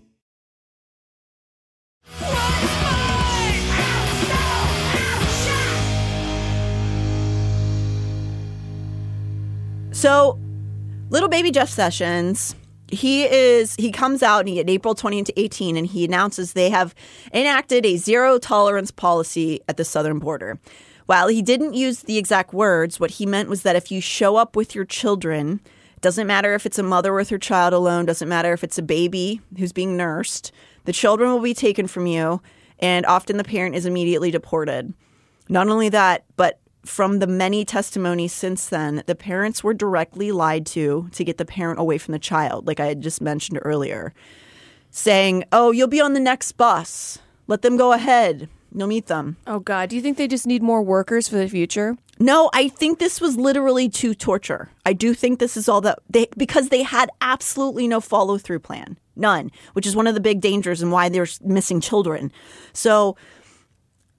So, little baby Jeff Sessions, he is he comes out in April 2018 and he announces they have enacted a zero tolerance policy at the southern border. While he didn't use the exact words, what he meant was that if you show up with your children, doesn't matter if it's a mother with her child alone, doesn't matter if it's a baby who's being nursed, the children will be taken from you and often the parent is immediately deported. Not only that, but from the many testimonies since then, the parents were directly lied to to get the parent away from the child, like I had just mentioned earlier, saying, Oh, you'll be on the next bus. Let them go ahead. You'll meet them. Oh, God. Do you think they just need more workers for the future? No, I think this was literally to torture. I do think this is all that they, because they had absolutely no follow through plan. None, which is one of the big dangers and why they're missing children. So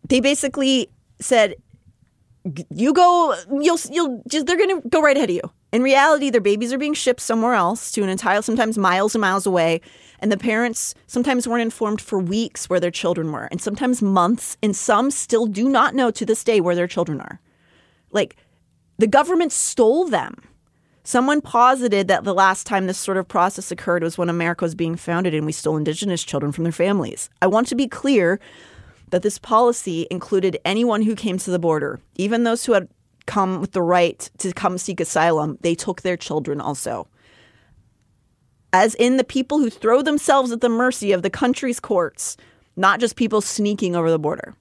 they basically said, you go you'll you'll just they're going to go right ahead of you. In reality their babies are being shipped somewhere else to an entire sometimes miles and miles away and the parents sometimes weren't informed for weeks where their children were and sometimes months and some still do not know to this day where their children are. Like the government stole them. Someone posited that the last time this sort of process occurred was when america was being founded and we stole indigenous children from their families. I want to be clear that this policy included anyone who came to the border, even those who had come with the right to come seek asylum, they took their children also. As in the people who throw themselves at the mercy of the country's courts, not just people sneaking over the border.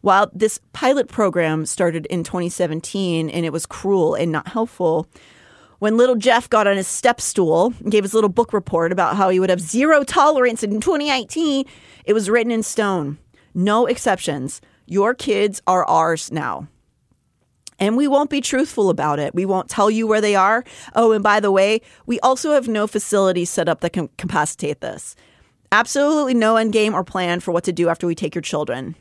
While this pilot program started in 2017 and it was cruel and not helpful, when little Jeff got on his step stool and gave his little book report about how he would have zero tolerance in 2018, it was written in stone. No exceptions. Your kids are ours now. And we won't be truthful about it. We won't tell you where they are. Oh, and by the way, we also have no facilities set up that can capacitate this. Absolutely no end game or plan for what to do after we take your children.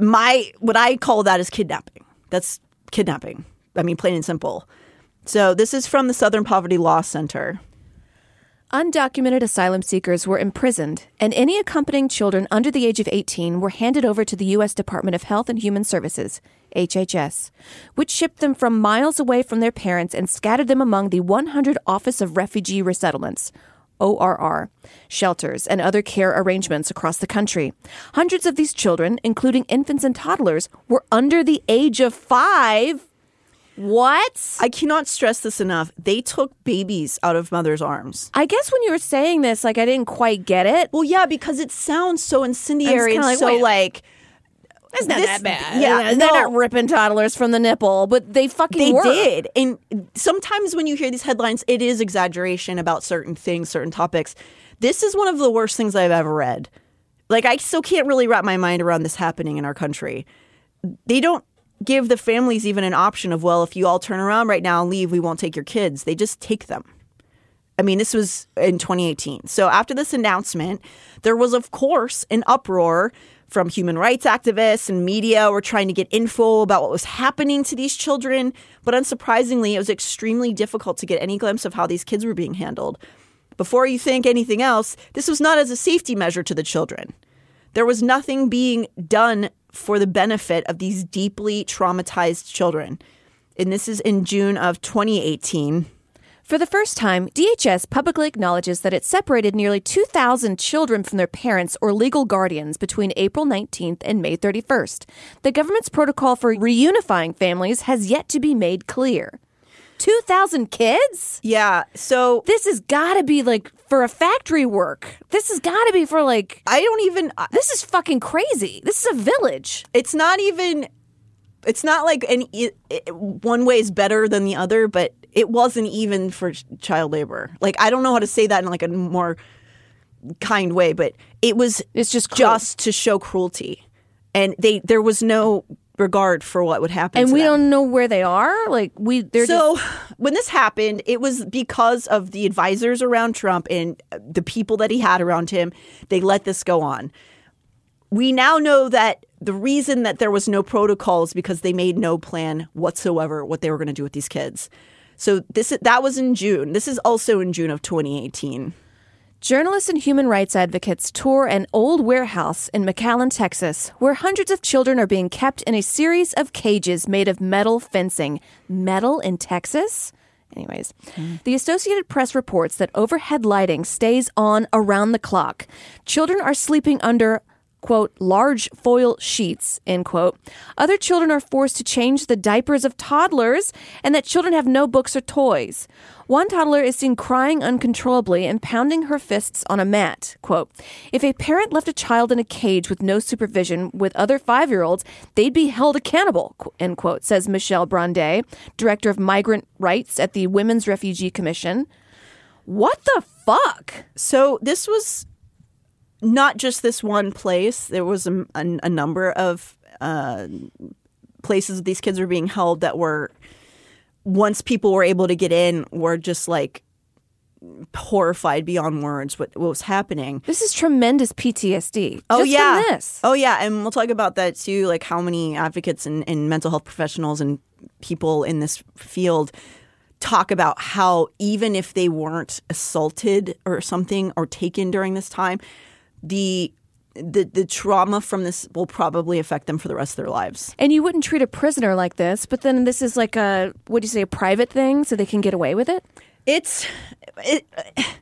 My what I call that is kidnapping. That's kidnapping. I mean, plain and simple. So this is from the Southern Poverty Law Center. Undocumented asylum seekers were imprisoned, and any accompanying children under the age of 18 were handed over to the U.S. Department of Health and Human Services, HHS, which shipped them from miles away from their parents and scattered them among the 100 Office of Refugee Resettlements, ORR, shelters, and other care arrangements across the country. Hundreds of these children, including infants and toddlers, were under the age of five. What? I cannot stress this enough. They took babies out of mothers' arms. I guess when you were saying this, like I didn't quite get it. Well, yeah, because it sounds so incendiary and like, so wait. like It's not this- that bad. Yeah, they're no. not ripping toddlers from the nipple, but they fucking They were. did. And sometimes when you hear these headlines, it is exaggeration about certain things, certain topics. This is one of the worst things I've ever read. Like, I still can't really wrap my mind around this happening in our country. They don't give the families even an option of, well, if you all turn around right now and leave, we won't take your kids. They just take them. I mean, this was in 2018. So after this announcement, there was, of course, an uproar from human rights activists and media were trying to get info about what was happening to these children. But unsurprisingly, it was extremely difficult to get any glimpse of how these kids were being handled. Before you think anything else, this was not as a safety measure to the children. There was nothing being done for the benefit of these deeply traumatized children. And this is in June of 2018. For the first time, DHS publicly acknowledges that it separated nearly 2,000 children from their parents or legal guardians between April 19th and May 31st. The government's protocol for reunifying families has yet to be made clear. 2,000 kids? Yeah. So this has got to be like for a factory work. This has got to be for like. I don't even. This is fucking crazy. This is a village. It's not even. It's not like any it, it- one way is better than the other, but it wasn't even for ch- child labor. Like I don't know how to say that in like a more kind way, but it was. It's just just to show cruelty, and they there was no regard for what would happen. And we them. don't know where they are. Like we, they're so just, when this happened, it was because of the advisors around Trump and the people that he had around him. They let this go on. we now know that the reason that there was no protocol is because they made no plan whatsoever what they were going to do with these kids. So this that was in June. This is also in June of 2018. Journalists and human rights advocates tour an old warehouse in McAllen, Texas, where hundreds of children are being kept in a series of cages made of metal fencing. Metal in Texas? Anyways, the Associated Press reports that overhead lighting stays on around the clock. Children are sleeping under quote, large foil sheets, end quote. Other children are forced to change the diapers of toddlers and that children have no books or toys. One toddler is seen crying uncontrollably and pounding her fists on a mat. Quote, if a parent left a child in a cage with no supervision with other five year olds, they'd be held accountable, end quote, says Michelle Brané, director of migrant rights at the Women's Refugee Commission. What the fuck? So this was not just this one place. There was a, a, a number of uh, places these kids were being held that were, once people were able to get in, were just like horrified beyond words what, what was happening. This is tremendous PTSD. Oh just yeah, from this. oh yeah, and we'll talk about that too. Like how many advocates and, and mental health professionals and people in this field talk about how even if they weren't assaulted or something or taken during this time, the the the trauma from this will probably affect them for the rest of their lives. And you wouldn't treat a prisoner like this, but then this is like a what do you say, a private thing, so they can get away with it. It's it,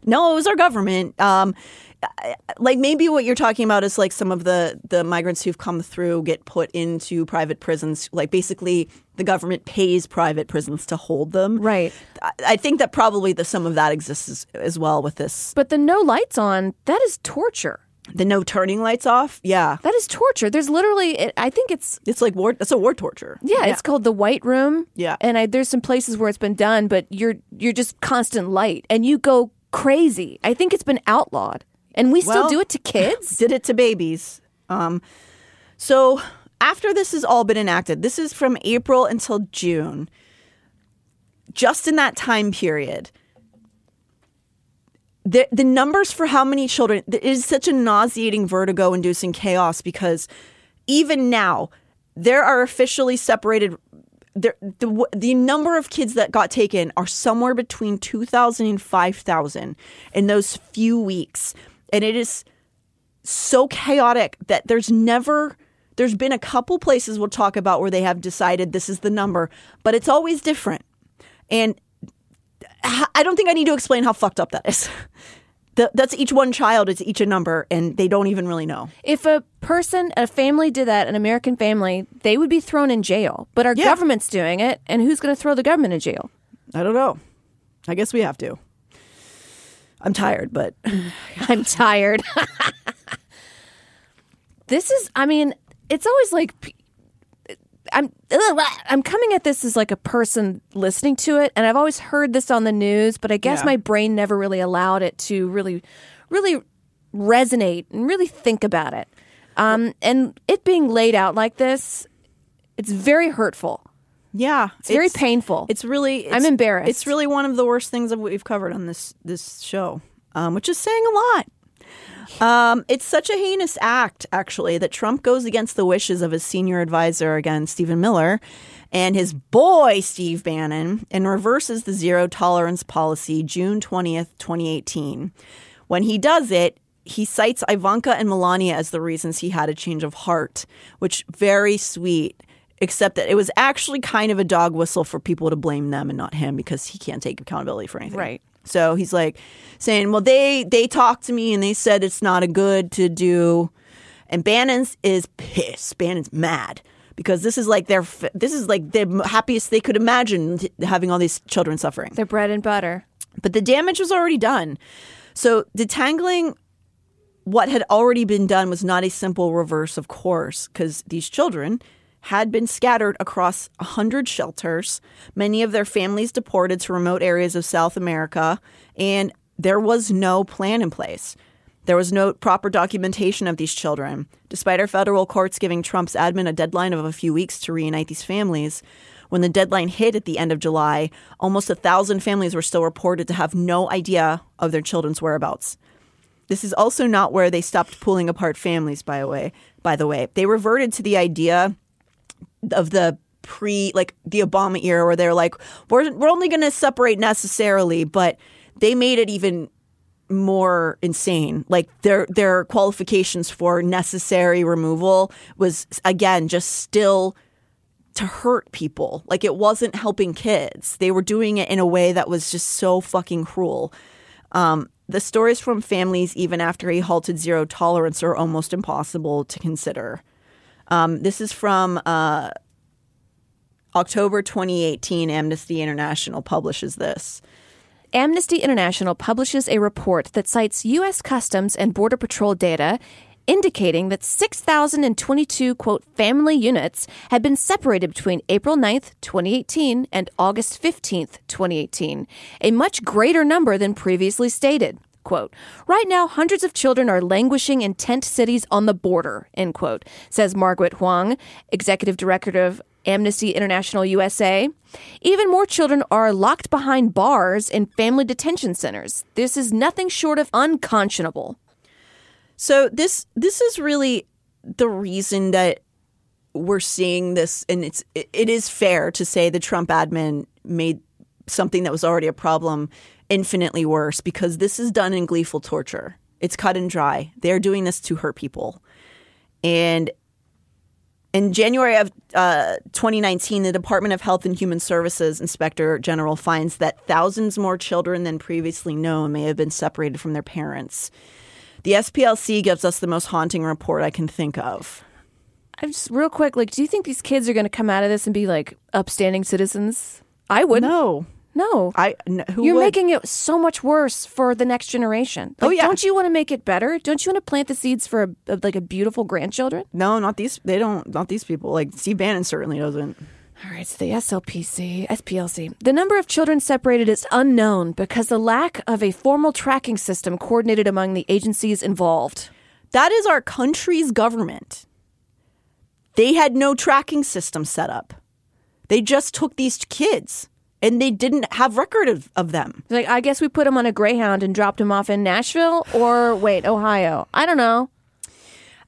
no, it was our government. Um, like maybe what you're talking about is like some of the the migrants who've come through get put into private prisons. Like basically, the government pays private prisons to hold them. Right. I, think that probably the some of that exists as, as well with this. But the no lights on, that is torture. The no turning lights off, yeah, That is torture. There's literally, it, I think it's it's like war. That's a war torture. yeah, it's called the white room. Yeah. and I, there's some places where it's been done, but you're you're just constant light, and you go crazy. I think it's been outlawed, and we still Well, do it to kids. did it to babies. Um, so after this has all been enacted, this is from April until June. Just in that time period, the the numbers for how many children it is such a nauseating, vertigo-inducing chaos because even now there are officially separated. There, the the number of kids that got taken are somewhere between 2,000 and 5,000 in those few weeks, and it is so chaotic that there's never there's been a couple places we'll talk about where they have decided this is the number, but it's always different. And I don't think I need to explain how fucked up that is. The, that's each one child, it's each a number, and they don't even really know. If a person, a family did that, an American family, they would be thrown in jail. But our Yeah. government's doing it, and who's going to throw the government in jail? I don't know. I guess we have to. I'm tired, but I'm tired. this is, I mean, it's always like I'm ugh, I'm coming at this as like a person listening to it, and I've always heard this on the news, but I guess Yeah. my brain never really allowed it to really, really resonate and really think about it. Um, and it being laid out like this, it's very hurtful. yeah, It's, very painful. It's really. I'm embarrassed. It's really one of the worst things that we've covered on this this show, um, which is saying a lot. Um, it's such a heinous act, actually, that Trump goes against the wishes of his senior advisor, again, Stephen Miller, and his boy, Steve Bannon, and reverses the zero tolerance policy June 20th, 2018. When he does it, he cites Ivanka and Melania as the reasons he had a change of heart, which very sweet, except that it was actually kind of a dog whistle for people to blame them and not him because he can't take accountability for anything. Right. So he's like saying, "Well, they they talked to me and they said it's not a good to do." And Bannon's is pissed. Bannon's mad because this is like their this is like the happiest they could imagine having all these children suffering. Their bread and butter. But the damage was already done. So detangling what had already been done was not a simple reverse of course because these children had been scattered across 100 shelters, many of their families deported to remote areas of South America, and there was no plan in place. There was no proper documentation of these children. Despite our federal courts giving Trump's admin a deadline of a few weeks to reunite these families, when the deadline hit at the end of July, almost a thousand families were still reported to have no idea of their children's whereabouts. This is also not where they stopped pulling apart families, by the way. by the way. They reverted to the idea of the pre like the Obama era where they're like we're we're only going to separate necessarily, but they made it even more insane. Like their their qualifications for necessary removal was again just still to hurt people. Like it wasn't helping kids. They were doing it in a way that was just so fucking cruel. Um, the stories from families, even after he halted zero tolerance, are almost impossible to consider. Um, this is from uh, October 2018. Amnesty International publishes this. Amnesty International publishes a report that cites U.S. Customs and Border Patrol data indicating that 6,022, quote, family units had been separated between April 9th, 2018 and August 15th, 2018, a much greater number than previously stated. Quote, right now, hundreds of children are languishing in tent cities on the border, end quote, says Margaret Huang, executive director of Amnesty International USA. Even more children are locked behind bars in family detention centers. This is nothing short of unconscionable. So this this is really the reason that we're seeing this, and it's it, it is fair to say the Trump admin made something that was already a problem infinitely worse because this is done in gleeful torture. It's cut and dry. They're doing this to hurt people, and in January of uh, 2019, the Department of Health and Human Services Inspector General finds that thousands more children than previously known may have been separated from their parents. The SPLC gives us the most haunting report I can think of. I'm just real quick. Like, do you think these kids are going to come out of this and be like upstanding citizens? I wouldn't. No, no. I. N- who You're would? making it so much worse for the next generation. Oh, yeah. Don't you want to make it better? Don't you want to plant the seeds for a, a- like a beautiful grandchildren? No, not these. They don't. Not these people. Like Steve Bannon certainly doesn't. All right, so the SLPC, SPLC. The number of children separated is unknown because the lack of a formal tracking system coordinated among the agencies involved. That is our country's government. They had no tracking system set up. They just took these kids and they didn't have record of, of them. Like, I guess we put him on a Greyhound and dropped him off in Nashville or, wait, Ohio. I don't know.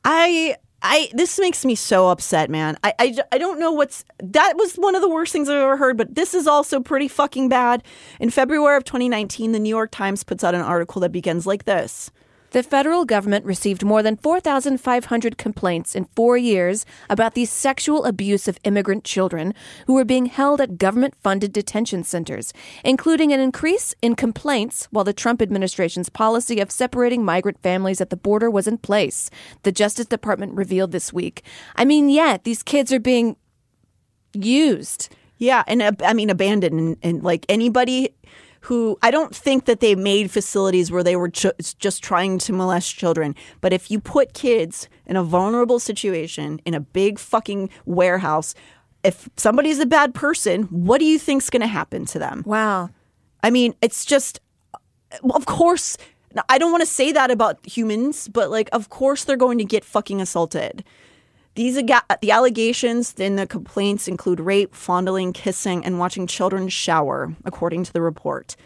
I I this makes me so upset, man. I, I I don't know what's that was one of the worst things I've ever heard, but this is also pretty fucking bad. In February of 2019, the New York Times puts out an article that begins like this. The federal government received more than 4,500 complaints in four years about the sexual abuse of immigrant children who were being held at government funded detention centers, including an increase in complaints while the Trump administration's policy of separating migrant families at the border was in place, the Justice Department revealed this week. I mean, yeah, these kids are being used. Yeah, and I mean abandoned and, and like anybody who I don't think that they made facilities where they were ju- just trying to molest children. But if you put kids in a vulnerable situation in a big fucking warehouse, if somebody's a bad person, what do you think's going to happen to them? Wow. I mean, it's just, uh, of course. I don't want to say that about humans, but like, of course they're going to get fucking assaulted. These the allegations in the complaints include rape, fondling, kissing, and watching children shower, according to the report.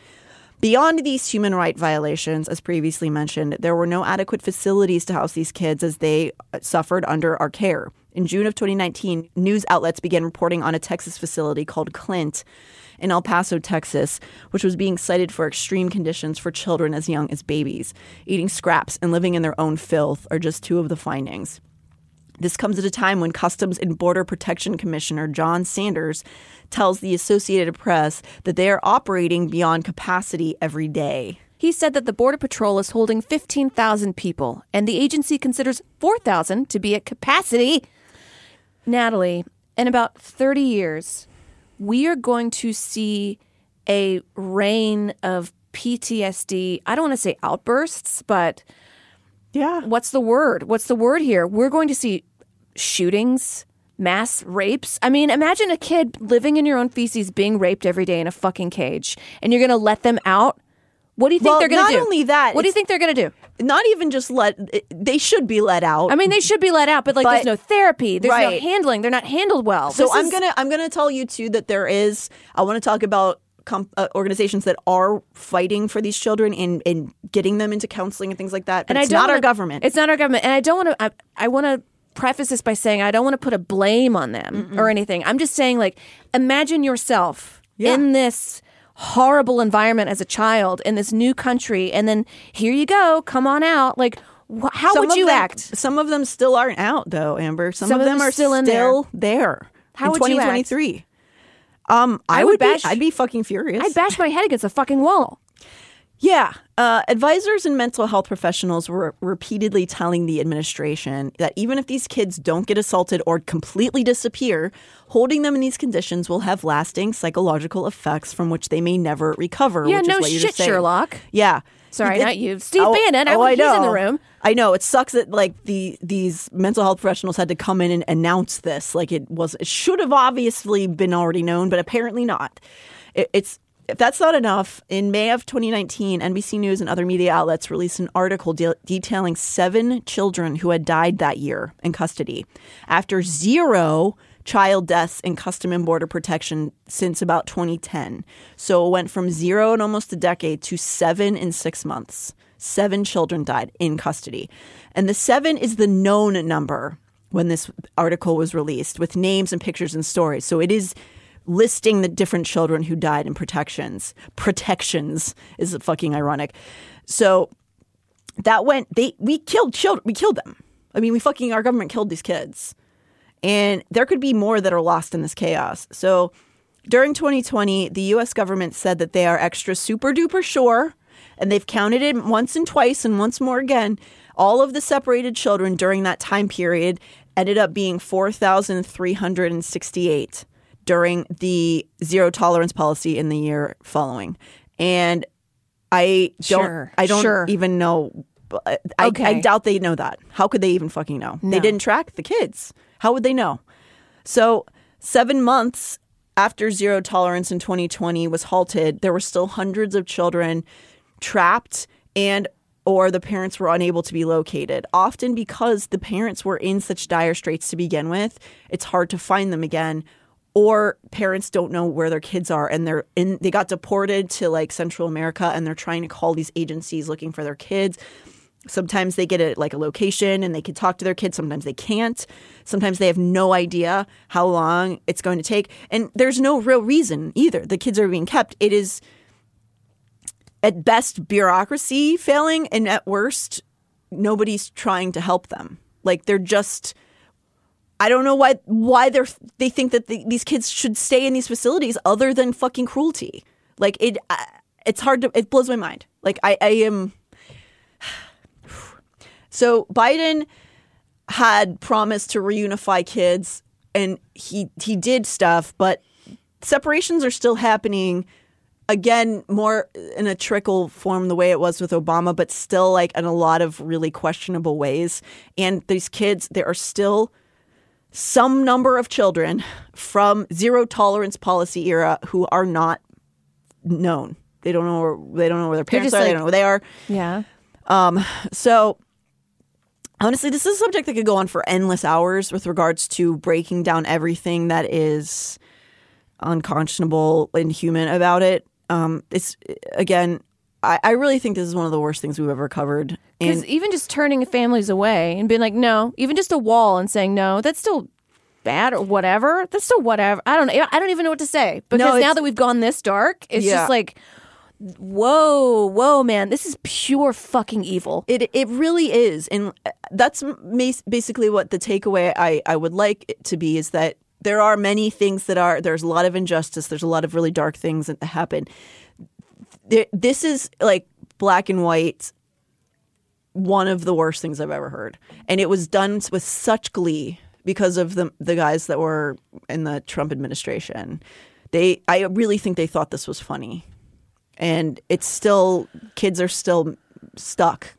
Beyond these human right violations, as previously mentioned, there were no adequate facilities to house these kids as they uh, suffered under our care. In June of 2019, news outlets began reporting on a Texas facility called Clint in El Paso, Texas, which was being cited for extreme conditions for children as young as babies. Eating scraps and living in their own filth are just two of the findings. This comes at a time when Customs and Border Protection Commissioner John Sanders tells the Associated Press that they are operating beyond capacity every day. He said that the Border Patrol is holding 15,000 people, and the agency considers 4,000 to be at capacity. Natalie, in about 30 years, we are going to see a reign of PTSD. I don't want to say outbursts, but yeah. What's the word? What's the word here? We're going to see shootings, mass rapes. I mean, imagine a kid living in your own feces being raped every day in a fucking cage, and you're going to let them out. What do you think Well, they're going to do? Not only that, what do you think they're going to do? Not even just let they should be let out. I mean, they should be let out, but like, But- there's no therapy, there's Right. no handling. They're not handled well. So This I'm is- gonna I'm gonna tell you too that there is. I want to talk about com- uh, organizations that are fighting for these children and and getting them into counseling and things like that. But and it's not our wanna- government. It's not our government, and I don't want to. I, I want to preface this by saying I don't want to put a blame on them or anything. I'm just saying, like, imagine yourself in this horrible environment as a child in this new country, and then here you go, come on out. Like, wh- how Some would you them- act? Some of them still aren't out though, Amber. Some, Some of them them are still in there. there. How in would you act? 2023. Um, I, I would, would bash- be. I'd be fucking furious. I'd bash my head against a fucking wall. Yeah. Uh, advisors and mental health professionals were repeatedly telling the administration that even if these kids don't get assaulted or completely disappear, holding them in these conditions will have lasting psychological effects from which they may never recover. Yeah, which no is what you're shit. Sherlock. Yeah. Sorry, It- not you. Steve oh, Bannon. I, oh, I he's in the know. room. I know it sucks that like the these mental health professionals had to come in and announce this. Like it was, it should have obviously been already known, but apparently not. It, it's if that's not enough. In May of 2019, NBC News and other media outlets released an article de- detailing seven children who had died that year in custody after zero child deaths in custom and border protection since about 2010. So it went from zero in almost a decade to seven in six months. Seven children died in custody. And the seven is the known number when this article was released with names and pictures and stories. So it is listing the different children who died in protections. Protections is fucking ironic. So that went they we killed children we killed them. I mean we fucking our government killed these kids. And there could be more that are lost in this chaos. So during 2020, the US government said that they are extra super duper sure, and they've counted it once and twice and once more again. All of the separated children during that time period ended up being 4,368 during the zero tolerance policy in the year following. And I don't Sure, I don't sure. even know I, I doubt they know that. How could they even fucking know? They didn't track the kids. How would they know? So, seven months after zero tolerance in 2020 was halted, there were still hundreds of children trapped and or the parents were unable to be located. Often because the parents were in such dire straits to begin with, it's hard to find them again. Or parents don't know where their kids are and they're in they got deported to like Central America and they're trying to call these agencies looking for their kids. Sometimes they get a like a location and they can talk to their kids. Sometimes they can't. Sometimes they have no idea how long it's going to take. And there's no real reason either. The kids are being kept. It is at best bureaucracy failing and at worst nobody's trying to help them. Like they're just I don't know why why they're they think that the, these kids should stay in these facilities other than fucking cruelty. Like it it's hard to it blows my mind. Like I I am so Biden had promised to reunify kids and he he did stuff, but separations are still happening again more in a trickle form the way it was with Obama, but still like in a lot of really questionable ways. And these kids, there are still some number of children from zero tolerance policy era who are not known. They don't know where they don't know where their parents are. they don't know where they are. Yeah. Um, so honestly, this is a subject that could go on for endless hours with regards to breaking down everything that is unconscionable and human about it. Um, it's again, I, I really think this is one of the worst things we've ever covered. Because even just turning families away and being like, no, even just a wall and saying no, that's still bad or whatever. That's still whatever. I don't know. I don't even know what to say because now that we've gone this dark, it's Yeah. just like, whoa, whoa, man, this is pure fucking evil. It it really is, and uh, that's basically what the takeaway I I would like it to be is that there are many things that are there's a lot of injustice. There's a lot of really dark things that happen. This is like black and white. One of the worst things I've ever heard, and it was done with such glee because of the the guys that were in the Trump administration. They, I really think they thought this was funny, and it's still kids are still stuck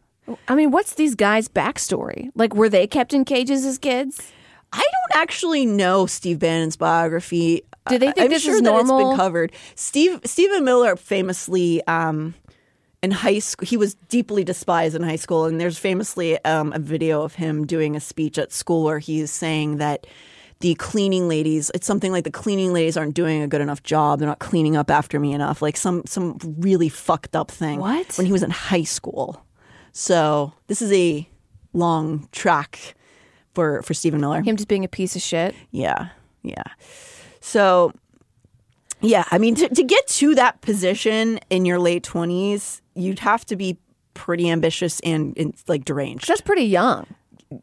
I mean, what's these guys' backstory? Like, were they kept in cages as kids? I don't actually know Steve Bannon's biography. Do they think I'm this sure is that it's been covered. Steve Stephen Miller famously um, in high school he was deeply despised in high school, and there's famously um, a video of him doing a speech at school where he's saying that the cleaning ladies it's something like the cleaning ladies aren't doing a good enough job they're not cleaning up after me enough like some some really fucked up thing What? when he was in high school so this is a long track for for Stephen Miller. Him just being a piece of shit. Yeah, yeah. So, yeah, I mean, to, to get to that position in your late twenties, you'd have to be pretty ambitious and, and like deranged. That's pretty young.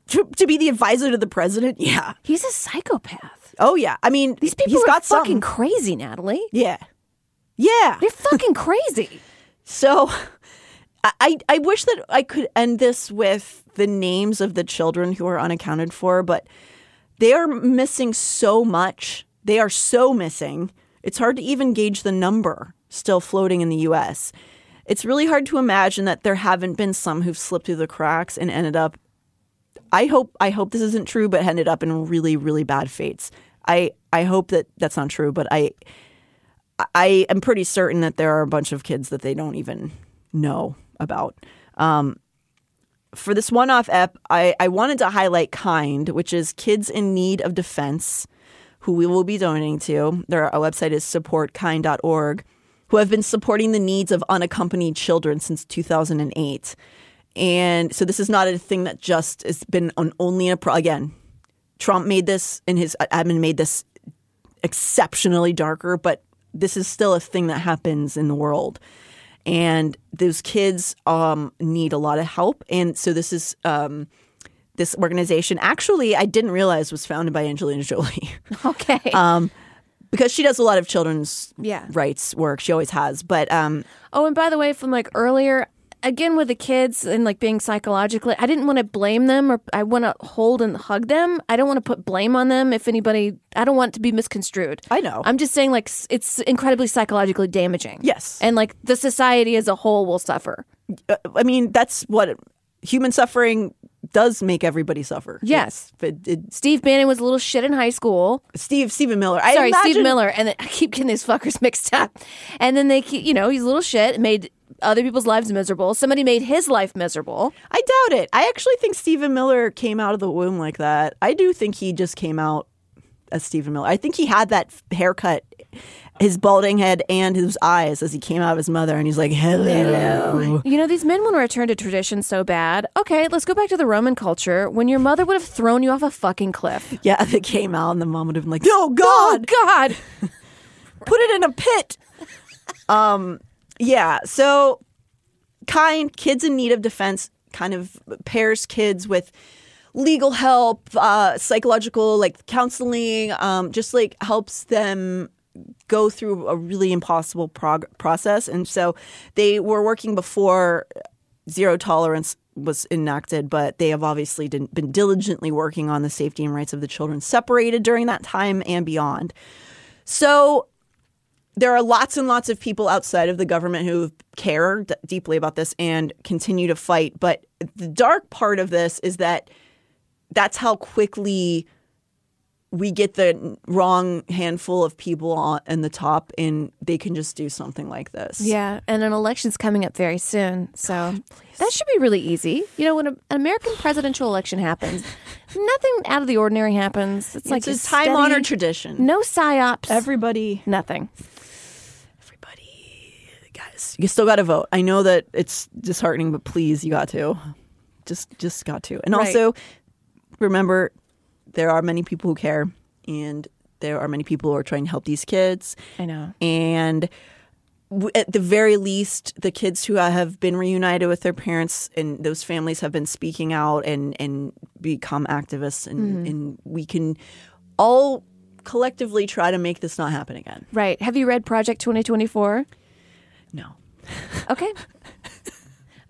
To, to be the advisor to the president, yeah. He's a psychopath. Oh yeah, I mean, These people he's are got fucking something. crazy, Natalie. Yeah, yeah. They're fucking crazy. So I- I, wish that I could end this with the names of the children who are unaccounted for, but they are missing so much. They are so missing. It's hard to even gauge the number still floating in the US. It's really hard to imagine that there haven't been some who've slipped through the cracks and ended up I hope I hope this isn't true, but ended up in really really bad fates. I I hope that that's not true, but I I am pretty certain that there are a bunch of kids that they don't even know about. Um, for this one-off ep, I, I wanted to highlight Kind, which is kids in need of defense, who we will be donating to. Their our website is supportkind.org, who have been supporting the needs of unaccompanied children since 2008. And so this is not a thing that just has been on only a pro- again. Trump made this and his admin made this exceptionally darker, but this is still a thing that happens in the world. And those kids um, need a lot of help. And so this is um, this organization. Actually, I didn't realize was founded by Angelina Jolie. Okay. um, because she does a lot of children's Yeah. rights work. She always has. But um, Oh, and by the way, from like earlier, again with the kids and like being psychologically, I didn't want to blame them or I want to hold and hug them. I don't want to put blame on them if anybody, I don't want to be misconstrued. I know. I'm just saying like it's incredibly psychologically damaging. Yes. And like the society as a whole will suffer. uh, I mean, that's what human suffering does make everybody suffer. Yes. It, Steve Bannon was a little shit in high school. Steve Stephen Miller. I Sorry, Steve Miller. And then, I keep getting these fuckers mixed up. And then they keep, you know, he's a little shit, made other people's lives miserable. Somebody made his life miserable. I doubt it. I actually think Stephen Miller came out of the womb like that. I do think he just came out as Stephen Miller. I think he had that haircut, his balding head, and his eyes as he came out of his mother, and he's like, "Hello." You know, these men want to return to tradition so bad. Okay, let's go back to the Roman culture when your mother would have thrown you off a fucking cliff. Yeah, they came out, and the mom would have been like, "Oh God, Oh, God. put it in a pit." um, yeah. So, kind kids in need of defense kind of pairs kids with legal help, uh, psychological like counseling, um, just like helps them go through a really impossible prog- process. And so they were working before zero tolerance was enacted, but they have obviously been diligently working on the safety and rights of the children separated during that time and beyond. So there are lots and lots of people outside of the government who care d- deeply about this and continue to fight. But the dark part of this is that that's how quickly we get the wrong handful of people on in the top, and they can just do something like this. Yeah, and an election's coming up very soon. So that should be really easy. You know, when a, an American presidential election happens, nothing out of the ordinary happens. It's, like it's a time honored tradition. No psyops. Everybody, nothing. You still got to vote. I know that it's disheartening, but please, you got to. Just, just got to. And Right. also, remember, there are many people who care, and there are many people who are trying to help these kids. I know. And w- at the very least, the kids who have been reunited with their parents and those families have been speaking out and, and become activists, and, Mhm. and we can all collectively try to make this not happen again. Right. Have you read Project 2024? No. Okay.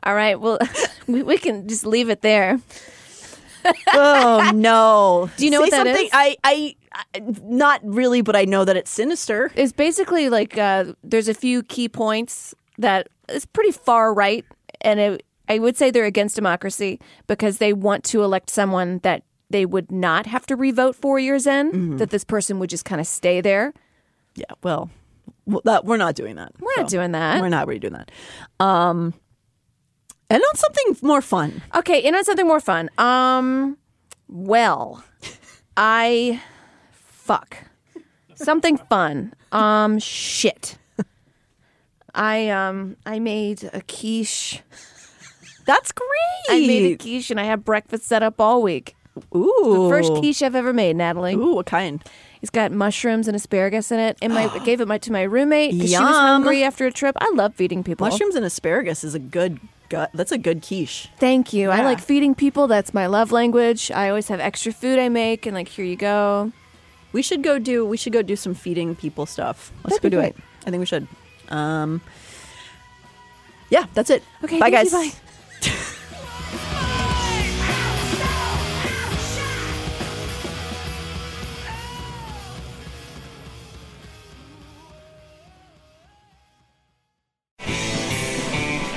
All right. Well, we, we can just leave it there. oh no! Do you know Say what that something? is? I, I, I, not really, but I know that it's sinister. It's basically like uh, there's a few key points that is pretty far right, and it, I would say they're against democracy because they want to elect someone that they would not have to revote four years in. Mhm. That this person would just kind of stay there. Yeah. Well, well that, we're not doing that. We're not doing that. We're not really doing that. Um, and on something more fun. Okay, and on something more fun. Um, well, I fuck something fun. Um, shit. I um I made a quiche. That's great. I made a quiche and I had breakfast set up all week. Ooh. The first quiche I've ever made, Natalie. Ooh, what kind? It's got mushrooms and asparagus in it. And my I gave it my, to my roommate because she was Yum. hungry after a trip. I love feeding people. Mushrooms and asparagus is a good gut. That's a good quiche. Thank you. I Yeah. like feeding people. That's my love language. I always have extra food I make, and like, here you go. We should go do. We should go do some feeding people stuff. Let's That'd be go do great. it. I think we should. Um. Yeah, that's it. Okay, bye thank guys. you, bye.